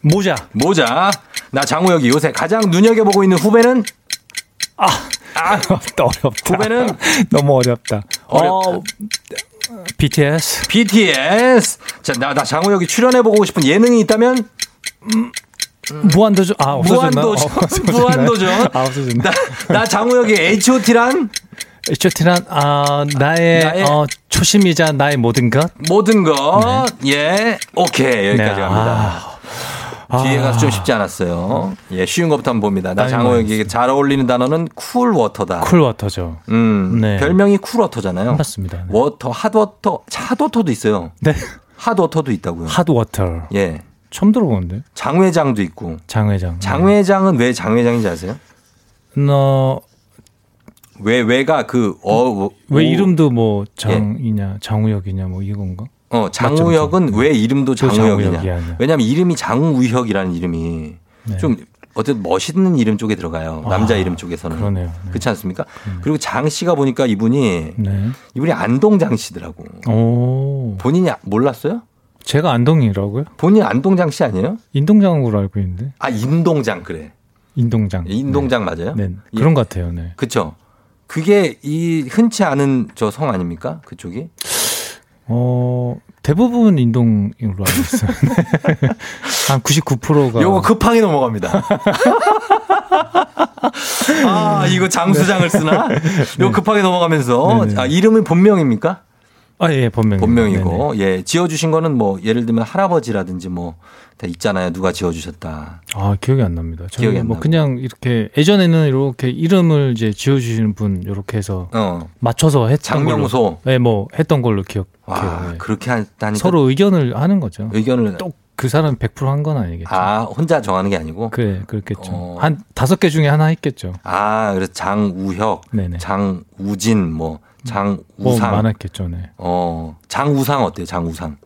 Speaker 12: 모자.
Speaker 1: 모자. 나 장우혁이 요새 가장 눈여겨보고 있는 후배는
Speaker 12: 아, 어렵다.
Speaker 1: 후배는
Speaker 12: 너무 어렵다.
Speaker 1: 어렵다.
Speaker 12: 어, BTS.
Speaker 1: BTS. 자, 나, 나 장우혁이 출연해보고 싶은 예능이 있다면
Speaker 12: 무한도전. 아, 없어졌나?
Speaker 1: 무한도전.
Speaker 12: 어?
Speaker 1: 무한도전.
Speaker 12: 아, 없어졌나?
Speaker 1: 나, 나 장우혁이 H.O.T란
Speaker 12: H.O.T란 아, 나의,
Speaker 1: 나의-
Speaker 12: 어, 초심이자 나의 모든 것.
Speaker 1: 모든 것. 예. 오케이. 여기까지
Speaker 12: 네,
Speaker 1: 갑니다. 뒤에 가서 좀 쉽지 않았어요. 예, 쉬운 것부터 한번 봅니다. 나 장우혁에게 잘 어울리는 단어는 쿨워터다.
Speaker 12: cool water죠.
Speaker 1: 음,
Speaker 12: 네.
Speaker 1: 별명이 cool water잖아요.
Speaker 12: 맞습니다. 네.
Speaker 1: 워터, 핫워터, 핫워터도 있어요.
Speaker 12: 네.
Speaker 1: 핫워터도 있다고요.
Speaker 12: 핫워터.
Speaker 1: 예.
Speaker 12: 처음 들어보는데.
Speaker 1: 장회장도 있고.
Speaker 12: 장회장.
Speaker 1: 장회장은 왜 장회장인지 아세요?
Speaker 12: 너,
Speaker 1: 왜, 왜가 그, 어,
Speaker 12: 왜
Speaker 1: 오-
Speaker 12: 이름도 뭐 장이냐, 장우혁이냐, 뭐 이건가?
Speaker 1: 어, 장우혁은 왜 이름도
Speaker 12: 저
Speaker 1: 장우혁이냐. 왜냐면 이름이 장우혁이라는 이름이
Speaker 12: 네.
Speaker 1: 좀 어쨌든 멋있는 이름 쪽에 들어가요. 남자 이름 쪽에서는.
Speaker 12: 아, 그러네요. 네.
Speaker 1: 그렇지 않습니까? 그리고 장 씨가 보니까 이분이
Speaker 12: 네.
Speaker 1: 이분이 안동 장 씨더라고.
Speaker 12: 오.
Speaker 1: 본인이 몰랐어요?
Speaker 12: 제가 안동이라고요?
Speaker 1: 본인 안동장 씨 아니에요?
Speaker 12: 인동장으로 알고 있는데.
Speaker 1: 아, 임동장 그래.
Speaker 12: 인동장.
Speaker 1: 인동장 맞아요?
Speaker 12: 네.
Speaker 1: 이-
Speaker 12: 그런 것 같아요. 네.
Speaker 1: 그쵸. 그게 이 흔치 않은 저 성 아닙니까? 그쪽이?
Speaker 12: 어, 대부분 인동으로 알고 있어요. 네. 한 99%가.
Speaker 1: 요거 급하게 넘어갑니다. 아, 이거 장수장을 쓰나? 요거 급하게 넘어가면서
Speaker 12: 네.
Speaker 1: 아, 이름은 본명입니까?
Speaker 12: 아, 예, 본명.
Speaker 1: 본명이고. 예. 지어 주신 거는 뭐 예를 들면 할아버지라든지 뭐 다 있잖아요. 누가 지어 주셨다.
Speaker 12: 아, 기억이 안 납니다.
Speaker 1: 기억이 안
Speaker 12: 뭐
Speaker 1: 나고.
Speaker 12: 그냥 이렇게 예전에는 이렇게 이름을 이제 지어 주시는 분 이렇게 해서
Speaker 1: 어.
Speaker 12: 맞춰서 했던
Speaker 1: 장명소.
Speaker 12: 걸로. 네, 뭐 했던 걸로 기억해요.
Speaker 1: 와,
Speaker 12: 네.
Speaker 1: 그렇게 하다니까
Speaker 12: 서로 의견을 하는 거죠.
Speaker 1: 의견을
Speaker 12: 또그 사람 100%한 건 아니겠죠.
Speaker 1: 아, 혼자 정하는 게 아니고
Speaker 12: 그래, 그렇겠죠.
Speaker 1: 어.
Speaker 12: 한 다섯 개 중에 하나 했겠죠.
Speaker 1: 아, 그래서 장우혁,
Speaker 12: 네네.
Speaker 1: 장우진 뭐 장우상
Speaker 12: 뭐 많았겠죠, 네.
Speaker 1: 어, 장우상 어때요? 장우상.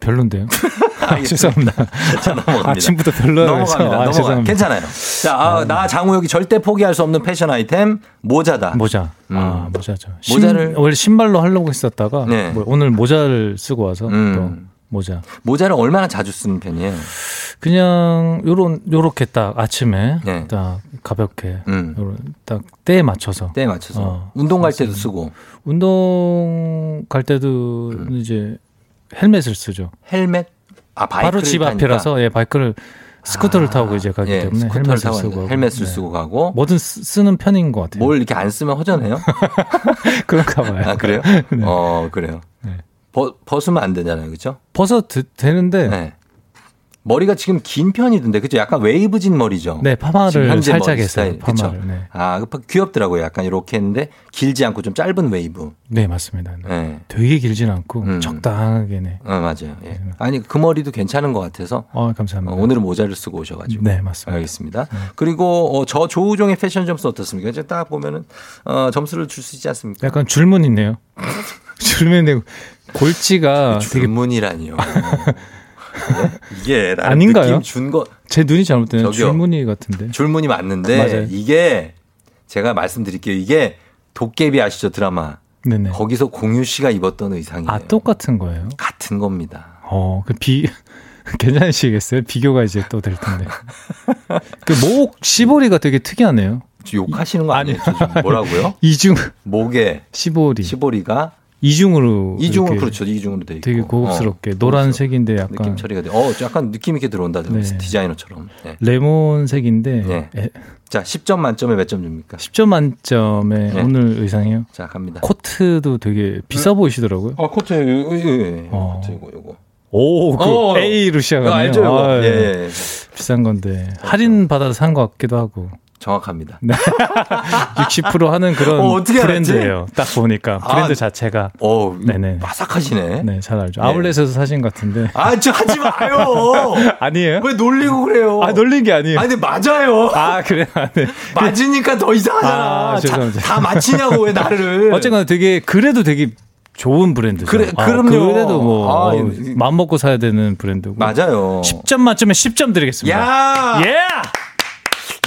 Speaker 12: 별론데요. 아, 죄송합니다.
Speaker 1: 자, 넘어갑니다.
Speaker 12: 아침부터 해서.
Speaker 1: 넘어갑니다.
Speaker 12: 아,
Speaker 1: 넘어가. 괜찮아요. 자, 아, 나 장우혁이 절대 포기할 수 없는 패션 아이템 모자다.
Speaker 12: 모자.
Speaker 1: 음.
Speaker 12: 아, 모자죠.
Speaker 1: 모자를-
Speaker 12: 신, 원래 신발로 하려고 했었다가
Speaker 1: 네.
Speaker 12: 뭐 오늘 모자를 쓰고 와서
Speaker 1: 음.
Speaker 12: 또 모자.
Speaker 1: 모자를 얼마나 자주 쓰는 편이에요?
Speaker 12: 그냥 요런 요렇게 딱 아침에
Speaker 1: 네.
Speaker 12: 딱 가볍게
Speaker 1: 음.
Speaker 12: 요런 딱 때에 맞춰서
Speaker 1: 때에 맞춰서
Speaker 12: 어,
Speaker 1: 운동 갈 때도 쓰고
Speaker 12: 운동 갈 때도
Speaker 1: 음.
Speaker 12: 이제 헬멧을 쓰죠.
Speaker 1: 헬멧 아 바이크를
Speaker 12: 바로 집? 앞이라서 예 바이크를 스쿠터를 타고 이제 가기
Speaker 1: 예,
Speaker 12: 때문에
Speaker 1: 스쿠터를
Speaker 12: 헬멧을
Speaker 1: 타고
Speaker 12: 쓰고.
Speaker 1: 헬멧을
Speaker 12: 네.
Speaker 1: 쓰고 가고
Speaker 12: 뭐든 쓰- 쓰는 편인 것 같아요.
Speaker 1: 뭘 이렇게 안 쓰면 허전해요?
Speaker 12: 그런가 봐요.
Speaker 1: 아 그래요?
Speaker 12: 네.
Speaker 1: 어 그래요.
Speaker 12: 네.
Speaker 1: 벗, 벗으면 안 되잖아요, 그렇죠?
Speaker 12: 벗어 드- 되는데
Speaker 1: 네. 머리가 지금 긴 편이던데, 그죠? 약간 웨이브진 머리죠.
Speaker 12: 네 파마를 살짝 했어요.
Speaker 1: 그쵸?
Speaker 12: 네.
Speaker 1: 아, 그 귀엽더라고요. 약간 이렇게 했는데 길지 않고 좀 짧은 웨이브.
Speaker 12: 네 맞습니다. 네.
Speaker 1: 네.
Speaker 12: 되게 길진 않고
Speaker 1: 음.
Speaker 12: 적당하게 네.
Speaker 1: 어, 맞아요. 예. 아니 그 머리도 괜찮은 것 같아서
Speaker 12: 어
Speaker 1: 어,
Speaker 12: 감사합니다.
Speaker 1: 오늘은 모자를 쓰고 오셔가지고.
Speaker 12: 네 맞습니다.
Speaker 1: 알겠습니다. 그리고 어, 저 조우종의 패션 점수 어떻습니까? 이제 딱 보면은 어, 점수를 줄 수 있지 않습니까?
Speaker 12: 약간 줄무늬 있네요. 줄무늬 골지가 되게
Speaker 1: 줄무늬라니요. 네? 이게
Speaker 12: 아닌가요?
Speaker 1: 느낌 준 거.
Speaker 12: 제 눈이.
Speaker 1: 저기요.
Speaker 12: 줄무늬 같은데.
Speaker 1: 줄무늬 맞는데
Speaker 12: 맞아요.
Speaker 1: 이게 제가 말씀드릴게요. 이게 도깨비 아시죠 드라마?
Speaker 12: 네네.
Speaker 1: 거기서 공유 씨가 입었던 의상이에요.
Speaker 12: 아, 똑같은 거예요?
Speaker 1: 같은 겁니다.
Speaker 12: 어, 그 비, 괜찮으시겠어요? 비교가 이제 또 될 텐데. 그 목 시보리가 되게 특이하네요.
Speaker 1: 욕하시는 거 아니에요? 뭐라고요?
Speaker 12: 이중
Speaker 1: 목에
Speaker 12: 시보리.
Speaker 1: 시보리가
Speaker 12: 이중으로
Speaker 1: 이중으로 그렇죠. 이중으로 돼 있고.
Speaker 12: 되게 고급스럽게
Speaker 1: 어,
Speaker 12: 노란색인데 약간
Speaker 1: 느낌 처리가 돼. 어, 약간 느낌 있게 들어온다.
Speaker 12: 네.
Speaker 1: 디자이너처럼. 네.
Speaker 12: 레몬색인데
Speaker 1: 네.
Speaker 12: 에,
Speaker 1: 자, 10점 만점에 몇 점 줍니까?
Speaker 12: 10점 만점에
Speaker 1: 네.
Speaker 12: 오늘 의상이요.
Speaker 1: 자, 갑니다.
Speaker 12: 코트도 되게 비싸 보이시더라고요.
Speaker 1: 어, 코트, 예, 예.
Speaker 12: 어.
Speaker 1: 코트 이거, 이거.
Speaker 12: 오, 그
Speaker 1: 어.
Speaker 12: A로 시작하네요.
Speaker 1: 아, 알죠, 이거.
Speaker 12: 아,
Speaker 1: 예, 예.
Speaker 12: 비싼 건데 할인 받아서 산 것 같기도 하고.
Speaker 1: 정확합니다.
Speaker 12: 네. 60% 하는 그런
Speaker 1: 어?
Speaker 12: 브랜드예요. 딱 보니까 브랜드
Speaker 1: 아,
Speaker 12: 자체가.
Speaker 1: 어,
Speaker 12: 네네.
Speaker 1: 빠삭하시네.
Speaker 12: 네, 잘 알죠.
Speaker 1: 네.
Speaker 12: 아울렛에서 사신 것 같은데.
Speaker 1: 아, 저 하지 마요.
Speaker 12: 아니에요?
Speaker 1: 왜 놀리고 그래요?
Speaker 12: 아, 놀린 게 아니에요.
Speaker 1: 아, 근데 맞아요.
Speaker 12: 아, 그래. 아, 네.
Speaker 1: 맞으니까 더 이상하잖아.
Speaker 12: 아, 죄송합니다.
Speaker 1: 다, 다 맞히냐고 왜 나를?
Speaker 12: 어쨌거나 되게 그래도 되게 좋은 브랜드죠.
Speaker 1: 그래,
Speaker 12: 아,
Speaker 1: 그럼요.
Speaker 12: 그래도 뭐
Speaker 1: 아,
Speaker 12: 어,
Speaker 1: 이-
Speaker 12: 마음 먹고 사야 되는 브랜드고.
Speaker 1: 맞아요.
Speaker 12: 10점 만점에 10점 드리겠습니다.
Speaker 1: 야!
Speaker 12: 예!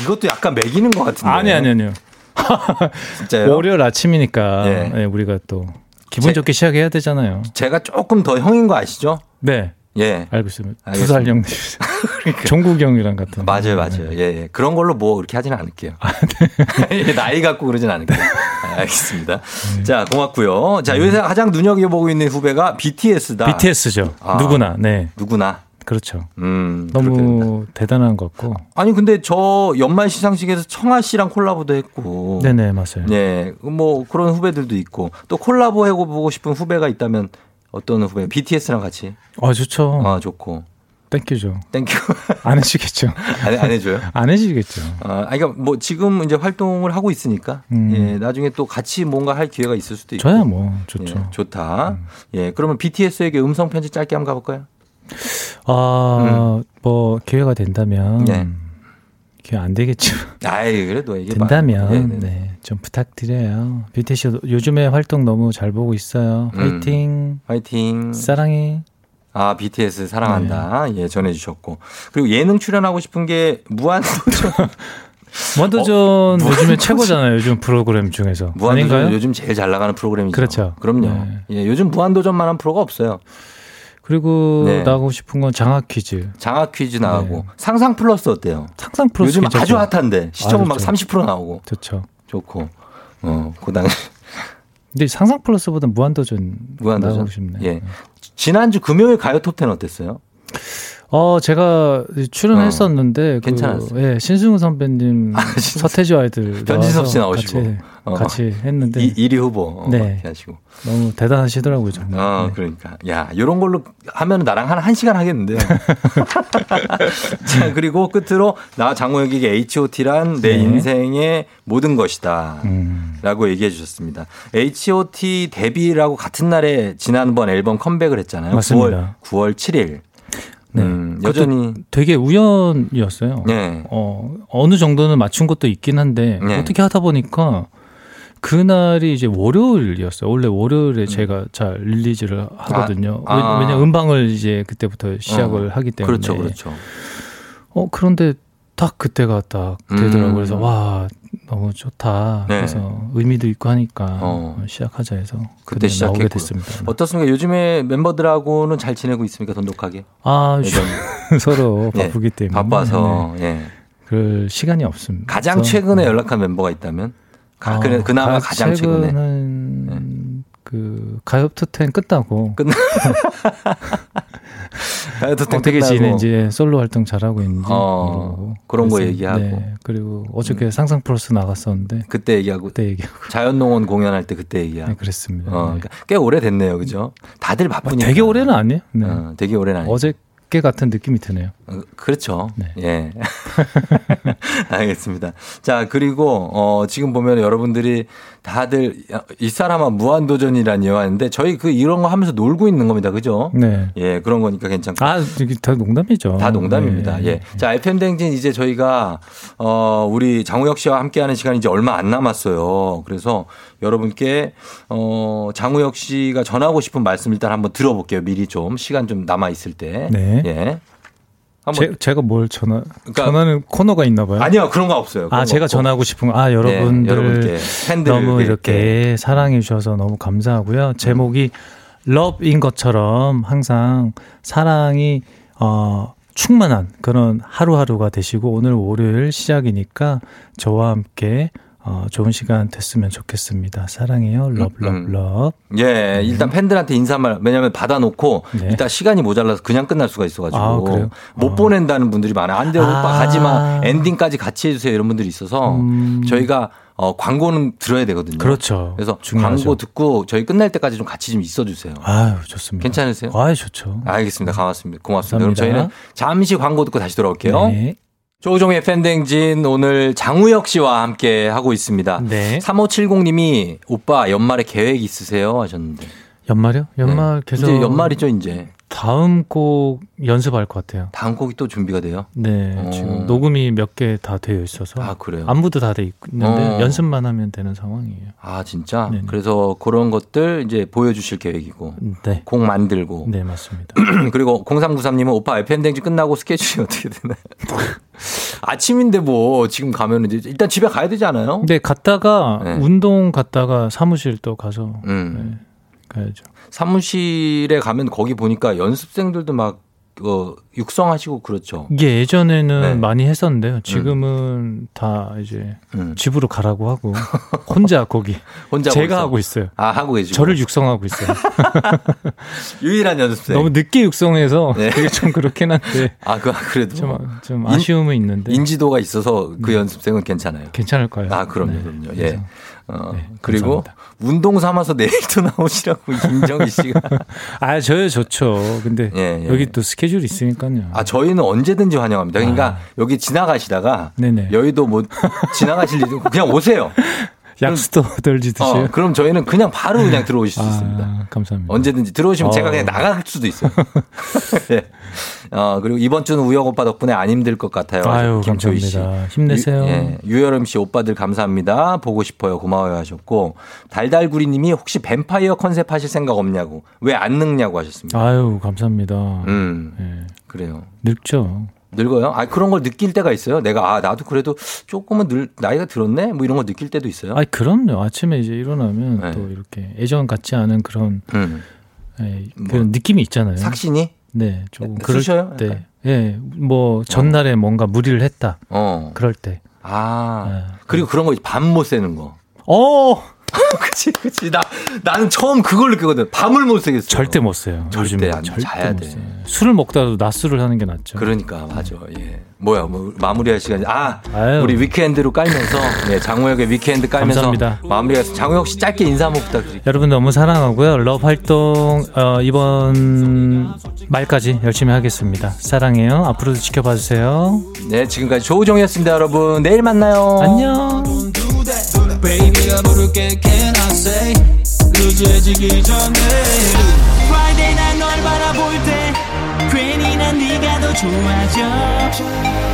Speaker 1: 이것도 약간 매기는 것 같은데.
Speaker 12: 아니 아니 아니요.
Speaker 1: 진짜요?
Speaker 12: 월요일 아침이니까
Speaker 1: 예.
Speaker 12: 네, 우리가 또 기분
Speaker 1: 제-
Speaker 12: 좋게 시작해야 되잖아요.
Speaker 1: 제가 조금 더 형인 거 아시죠?
Speaker 12: 네.
Speaker 1: 예.
Speaker 12: 알고 있습니다. 두. 살 형님. 종국 형이랑 같은.
Speaker 1: 맞아요, 맞아요. 예, 예. 그런 걸로 뭐 그렇게 하진 않을게요. 예, 나이 갖고 그러진 않을게요. 아, 알겠습니다. 자, 고맙고요. 자, 요새 가장 눈여겨보고 있는 후배가 BTS다.
Speaker 12: BTS죠.
Speaker 1: 아.
Speaker 12: 누구나. 네.
Speaker 1: 누구나.
Speaker 12: 그렇죠.
Speaker 1: 음.
Speaker 12: 너무 대단한 것 같고.
Speaker 1: 아니, 근데 저 연말 시상식에서 청하 씨랑 콜라보도 했고.
Speaker 12: 네네, 맞아요.
Speaker 1: 네. 뭐 그런 후배들도 있고. 또 콜라보 해보고 싶은 후배가 있다면 어떤 후배? BTS랑 같이.
Speaker 12: 아, 좋죠.
Speaker 1: 아, 좋고.
Speaker 12: thank you죠.
Speaker 1: thank you.
Speaker 12: 안 해주겠죠.
Speaker 1: 안, 안 해줘요?
Speaker 12: 안 해주겠죠.
Speaker 1: 아, 그러니까 뭐 지금 이제 활동을 하고 있으니까
Speaker 12: 음.
Speaker 1: 예, 나중에 또 같이 뭔가 할 기회가 있을 수도 있고.
Speaker 12: 저야 뭐, 좋죠.
Speaker 1: 예, 좋다. 예, 그러면 BTS에게 음성 편지 짧게 한번 가볼까요?
Speaker 12: 아, 뭐, 기회가 된다면.
Speaker 1: 네.
Speaker 12: 기회 안 되겠죠.
Speaker 1: 아이, 그래도 이게
Speaker 12: 된다면,
Speaker 1: 봐. 네, 네.
Speaker 12: 네, 좀 부탁드려요. BTS 요즘에 활동 너무 잘 보고 있어요.
Speaker 1: 음.
Speaker 12: 화이팅.
Speaker 1: 화이팅.
Speaker 12: 사랑해.
Speaker 1: 아, BTS 사랑한다.
Speaker 12: 네.
Speaker 1: 예, 전해주셨고. 그리고 예능 출연하고 싶은 게 무한도전.
Speaker 12: 무한도전
Speaker 1: 어,
Speaker 12: 요즘에. 최고잖아요. 요즘 프로그램 중에서.
Speaker 1: 무한도전
Speaker 12: 아닌가요?
Speaker 1: 요즘 제일 잘 나가는 프로그램이죠.
Speaker 12: 그렇죠.
Speaker 1: 그럼요.
Speaker 12: 네.
Speaker 1: 예, 요즘 무한도전만한 프로가 없어요.
Speaker 12: 그리고
Speaker 1: 네.
Speaker 12: 나가고 싶은 건 장학 퀴즈.
Speaker 1: 장학 퀴즈 나가고
Speaker 12: 네.
Speaker 1: 상상 플러스 어때요?
Speaker 12: 상상 프로스
Speaker 1: 요즘
Speaker 12: 괜찮죠?
Speaker 1: 아주 핫한데 시청은
Speaker 12: 아,
Speaker 1: 막
Speaker 12: 좋죠.
Speaker 1: 30% 나오고
Speaker 12: 좋죠.
Speaker 1: 좋고. 어, 그 당시
Speaker 12: 근데 상상 플러스보다 무한도전,
Speaker 1: 무한도전.
Speaker 12: 싶네.
Speaker 1: 예. 지난주 금요일 가요 톱텐 어땠어요?
Speaker 12: 어, 제가 출연했었는데, 그,
Speaker 1: 괜찮았어요.
Speaker 12: 예, 신승우 선배님, 서태지 아이들.
Speaker 1: 변진섭 씨 나오시고.
Speaker 12: 같이,
Speaker 1: 어.
Speaker 12: 같이 했는데.
Speaker 1: 이, 1위 후보 어,
Speaker 12: 네.
Speaker 1: 하시고.
Speaker 12: 너무 대단하시더라고요, 정말.
Speaker 1: 어,
Speaker 12: 네.
Speaker 1: 그러니까. 야, 요런 걸로 하면 나랑 한 1 시간 하겠는데요. 자, 그리고 끝으로 나 장호혁에게 H.O.T란 내
Speaker 12: 네.
Speaker 1: 인생의 모든 것이다.
Speaker 12: 음.
Speaker 1: 라고 얘기해 주셨습니다. H.O.T 데뷔라고 같은 날에 지난번 앨범 컴백을 했잖아요.
Speaker 12: 맞습니다.
Speaker 1: 9월, 9월 7일.
Speaker 12: 네.
Speaker 1: 음, 여전히
Speaker 12: 되게 우연이었어요.
Speaker 1: 네.
Speaker 12: 어, 어느 정도는 맞춘 것도 있긴 한데,
Speaker 1: 네.
Speaker 12: 어떻게 하다 보니까, 그날이 이제 월요일이었어요. 원래 월요일에 제가 잘 릴리즈를 하거든요.
Speaker 1: 음. 아. 아.
Speaker 12: 왜- 왜냐 음방을 이제 그때부터 시작을
Speaker 1: 어,
Speaker 12: 하기 때문에.
Speaker 1: 그렇죠, 그렇죠.
Speaker 12: 어 그런데 딱 그때가 딱 되더라고요.
Speaker 1: 음.
Speaker 12: 그래서 와 너무 좋다.
Speaker 1: 네.
Speaker 12: 그래서 의미도 있고 하니까
Speaker 1: 어.
Speaker 12: 시작하자 해서
Speaker 1: 그때
Speaker 12: 나오게 됐습니다.
Speaker 1: 어떻습니까? 요즘에 멤버들하고는 잘 지내고 있습니까? 돈독하게?
Speaker 12: 아 서로
Speaker 1: 예,
Speaker 12: 바쁘기 때문에
Speaker 1: 바빠서
Speaker 12: 네.
Speaker 1: 예.
Speaker 12: 그럴 시간이 없습니다.
Speaker 1: 가장 최근에
Speaker 12: 네.
Speaker 1: 연락한 멤버가 있다면 가,
Speaker 12: 아,
Speaker 1: 그나마
Speaker 12: 가-
Speaker 1: 가장 최근에 네.
Speaker 12: 그10 끝나고
Speaker 1: 끝나
Speaker 12: 어떻게. 지내는지 솔로 활동 잘하고 있는지
Speaker 1: 어, 그런 거
Speaker 12: 그래서,
Speaker 1: 얘기하고. 음.
Speaker 12: 네, 그리고 어저께 상상 플러스 나갔었는데
Speaker 1: 그때 얘기하고
Speaker 12: 그때 얘기하고
Speaker 1: 자연농원 공연할 때 그때 얘기하고
Speaker 12: 네, 그랬습니다.
Speaker 1: 어,
Speaker 12: 네.
Speaker 1: 그러니까 꽤 오래됐네요, 그죠? 다들 바쁘니까.
Speaker 12: 되게 오래는 아니에요. 네.
Speaker 1: 어, 되게 오래는 아니에요.
Speaker 12: 어 저께 같은 느낌이 드네요.
Speaker 1: 어, 그렇죠.
Speaker 12: 네.
Speaker 1: 예. 알겠습니다. 자, 그리고, 어, 지금 보면 여러분들이 다들 야, 이 사람아 무한 도전이라니 하는데 저희 그 이런 거 하면서 놀고 있는 겁니다. 그죠?
Speaker 12: 네.
Speaker 1: 예, 그런 거니까 괜찮고.
Speaker 12: 아, 이게 다 농담이죠.
Speaker 1: 다 농담입니다.
Speaker 12: 네.
Speaker 1: 예. 자, FM 댕진 이제 저희가 어 우리 장우혁 씨와 함께 하는 시간이 이제 얼마 안 남았어요. 그래서 여러분께 어 장우혁 씨가 전하고 싶은 말씀 일단 한번 들어볼게요. 미리 좀 시간 좀 남아 있을 때.
Speaker 12: 네.
Speaker 1: 예. 한번
Speaker 12: 제, 가 뭘 전하
Speaker 1: 그러니까-
Speaker 12: 전하는 코너가 있나 봐요.
Speaker 1: 아니요 그런 거 없어요. 그런
Speaker 12: 아,
Speaker 1: 거
Speaker 12: 제가
Speaker 1: 없고.
Speaker 12: 전하고 싶은 거. 아,
Speaker 1: 네,
Speaker 12: 여러분들
Speaker 1: 여러분께 팬들
Speaker 12: 너무 이렇게 사랑해 주셔서 너무 감사하고요. 제목이 Love인 것처럼 항상 사랑이 어 충만한 그런 하루하루가 되시고 오늘 월요일 시작이니까 저와 함께 어 좋은 시간 됐으면 좋겠습니다. 사랑해요. love
Speaker 1: 음.
Speaker 12: love.
Speaker 1: 예, 일단 팬들한테 인사말 왜냐면 받아놓고
Speaker 12: 네.
Speaker 1: 이따 시간이 모자라서 그냥 끝날 수가 있어가지고
Speaker 12: 아, 그래요?
Speaker 1: 못 보낸다는 분들이 많아요. 안 돼요, 오빠
Speaker 12: 아.
Speaker 1: 가지마 엔딩까지 같이 해주세요 이런 분들이 있어서
Speaker 12: 음.
Speaker 1: 저희가 어, 광고는 들어야 되거든요.
Speaker 12: 그렇죠.
Speaker 1: 그래서
Speaker 12: 중요하죠.
Speaker 1: 광고 듣고 저희 끝날 때까지 좀 같이 좀 있어주세요.
Speaker 12: 아유, 좋습니다.
Speaker 1: 괜찮으세요?
Speaker 12: 아유, 좋죠.
Speaker 1: 알겠습니다. 고맙습니다. 고맙습니다. 그럼
Speaker 12: 감사합니다.
Speaker 1: 저희는 잠시 광고 듣고 다시 돌아올게요.
Speaker 12: 네.
Speaker 1: 조종의 팬댕진 오늘 장우혁 씨와 함께 하고 있습니다.
Speaker 12: 네.
Speaker 1: 3570님이 오빠 연말에 계획 있으세요 하셨는데
Speaker 12: 연말이요? 연말 계속
Speaker 1: 네. 이제 연말이죠 이제
Speaker 12: 다음 곡 연습할 것 같아요.
Speaker 1: 다음 곡이 또 준비가 돼요.
Speaker 12: 네,
Speaker 1: 어.
Speaker 12: 지금 녹음이 몇 개 다 되어 있어서
Speaker 1: 아 그래요.
Speaker 12: 안무도 다 돼 있는데
Speaker 1: 어.
Speaker 12: 연습만 하면 되는 상황이에요.
Speaker 1: 아 진짜.
Speaker 12: 네네.
Speaker 1: 그래서 그런 것들 이제 보여주실 계획이고
Speaker 12: 네,
Speaker 1: 곡 만들고
Speaker 12: 네 맞습니다.
Speaker 1: 그리고 0393님은 오빠 FM댕진 끝나고 스케줄이 어떻게 되나요? 아침인데 뭐 지금 가면 이제 일단 집에 가야 되지 않아요?
Speaker 12: 근데 갔다가
Speaker 1: 네.
Speaker 12: 운동 갔다가 사무실 또 가서
Speaker 1: 음.
Speaker 12: 네, 가야죠.
Speaker 1: 사무실에 가면 거기 보니까 연습생들도 막 어, 육성하시고 그렇죠.
Speaker 12: 이게 예전에는
Speaker 1: 네.
Speaker 12: 많이 했었는데요. 지금은 다 이제
Speaker 1: 음.
Speaker 12: 집으로 가라고 하고 혼자 거기
Speaker 1: 혼자
Speaker 12: 제가
Speaker 1: 거기서.
Speaker 12: 하고 있어요.
Speaker 1: 아 하고 계시고
Speaker 12: 저를 육성하고 있어요.
Speaker 1: 유일한 연습생.
Speaker 12: 너무 늦게 육성해서
Speaker 1: 네.
Speaker 12: 그게 좀 그렇긴 한데
Speaker 1: 아, 그 그래도
Speaker 12: 좀, 좀
Speaker 1: 인-
Speaker 12: 아쉬움은 있는데
Speaker 1: 인지도가 있어서 그 연습생은 괜찮아요.
Speaker 12: 괜찮을까요?
Speaker 1: 아, 그럼요,
Speaker 12: 네.
Speaker 1: 그럼요.
Speaker 12: 그래서,
Speaker 1: 예. 어,
Speaker 12: 네,
Speaker 1: 그리고
Speaker 12: 감사합니다.
Speaker 1: 운동 삼아서 내일도 나오시라고 임정희 씨가.
Speaker 12: 아, 저요 좋죠. 근데
Speaker 1: 예, 예.
Speaker 12: 여기 또 스케줄이 있으니까요.
Speaker 1: 아, 저희는 언제든지 환영합니다. 그러니까
Speaker 12: 아.
Speaker 1: 여기 지나가시다가
Speaker 12: 네네.
Speaker 1: 여의도 뭐 지나가실 일도 그냥 오세요.
Speaker 12: 약수도 덜지듯이.
Speaker 1: 어, 그럼 저희는 그냥 바로 그냥 들어오실 수
Speaker 12: 아,
Speaker 1: 있습니다.
Speaker 12: 감사합니다.
Speaker 1: 언제든지 들어오시면
Speaker 12: 어.
Speaker 1: 제가 그냥 나갈 수도 있어요. 예. 어, 그리고 이번 주는 우혁 오빠 덕분에 안 힘들 것 같아요.
Speaker 12: 아유,
Speaker 1: 김초희 씨.
Speaker 12: 감사합니다. 힘내세요.
Speaker 1: 유, 예, 유여름 씨 오빠들 감사합니다. 보고 싶어요. 고마워요 하셨고 달달구리 님이 혹시 뱀파이어 컨셉 하실 생각 없냐고 왜 안 늙냐고 하셨습니다.
Speaker 12: 아유, 감사합니다.
Speaker 1: 음.
Speaker 12: 예,
Speaker 1: 그래요.
Speaker 12: 늙죠.
Speaker 1: 늙어요? 아 그런 걸 느낄 때가 있어요. 내가 아 나도 그래도 조금은 늘 나이가 들었네. 뭐 이런 거 느낄 때도 있어요.
Speaker 12: 아, 그럼요. 아침에 이제 일어나면
Speaker 1: 네.
Speaker 12: 또 이렇게 예전 같지 않은 그런
Speaker 1: 음.
Speaker 12: 예,
Speaker 1: 뭐,
Speaker 12: 그런 느낌이 있잖아요.
Speaker 1: 삭신이?
Speaker 12: 네, 조금
Speaker 1: 네,
Speaker 12: 그럴
Speaker 1: 쑤셔요?
Speaker 12: 때,
Speaker 1: 약간?
Speaker 12: 예, 뭐 전날에 뭔가 무리를 했다.
Speaker 1: 어.
Speaker 12: 그럴 때.
Speaker 1: 아
Speaker 12: 네.
Speaker 1: 그리고 그런 거 밤 못 새는 거.
Speaker 12: 어,
Speaker 1: 그치 그치 나 나는 처음 그걸 느끼거든. 밤을 못 새겠어.
Speaker 12: 절대 못 새요.
Speaker 1: 절대 안 돼.
Speaker 12: 절대
Speaker 1: 자야
Speaker 12: 못
Speaker 1: 돼.
Speaker 12: 새요. 술을 먹다가도 낮술을 하는 게 낫죠.
Speaker 1: 그러니까 맞아. 예. 뭐야 뭐 마무리할 시간이 아
Speaker 12: 아유.
Speaker 1: 우리 Weekend로 깔면서 네, 장우혁의 Weekend 깔면서
Speaker 12: 감사합니다.
Speaker 1: 마무리해서 장우혁 씨 짧게 인사 한번 부탁드릴게요.
Speaker 12: 여러분 너무 사랑하고요. Love 활동 어, 이번 말까지 열심히 하겠습니다. 사랑해요. 앞으로도 지켜봐 주세요.
Speaker 1: 네 지금까지 조우종이었습니다 여러분 내일 만나요.
Speaker 12: 안녕.
Speaker 13: 부를게 can I say? 늦어지기 전에. Friday 날널 바라볼 때 괜히 난 네가 더 좋아져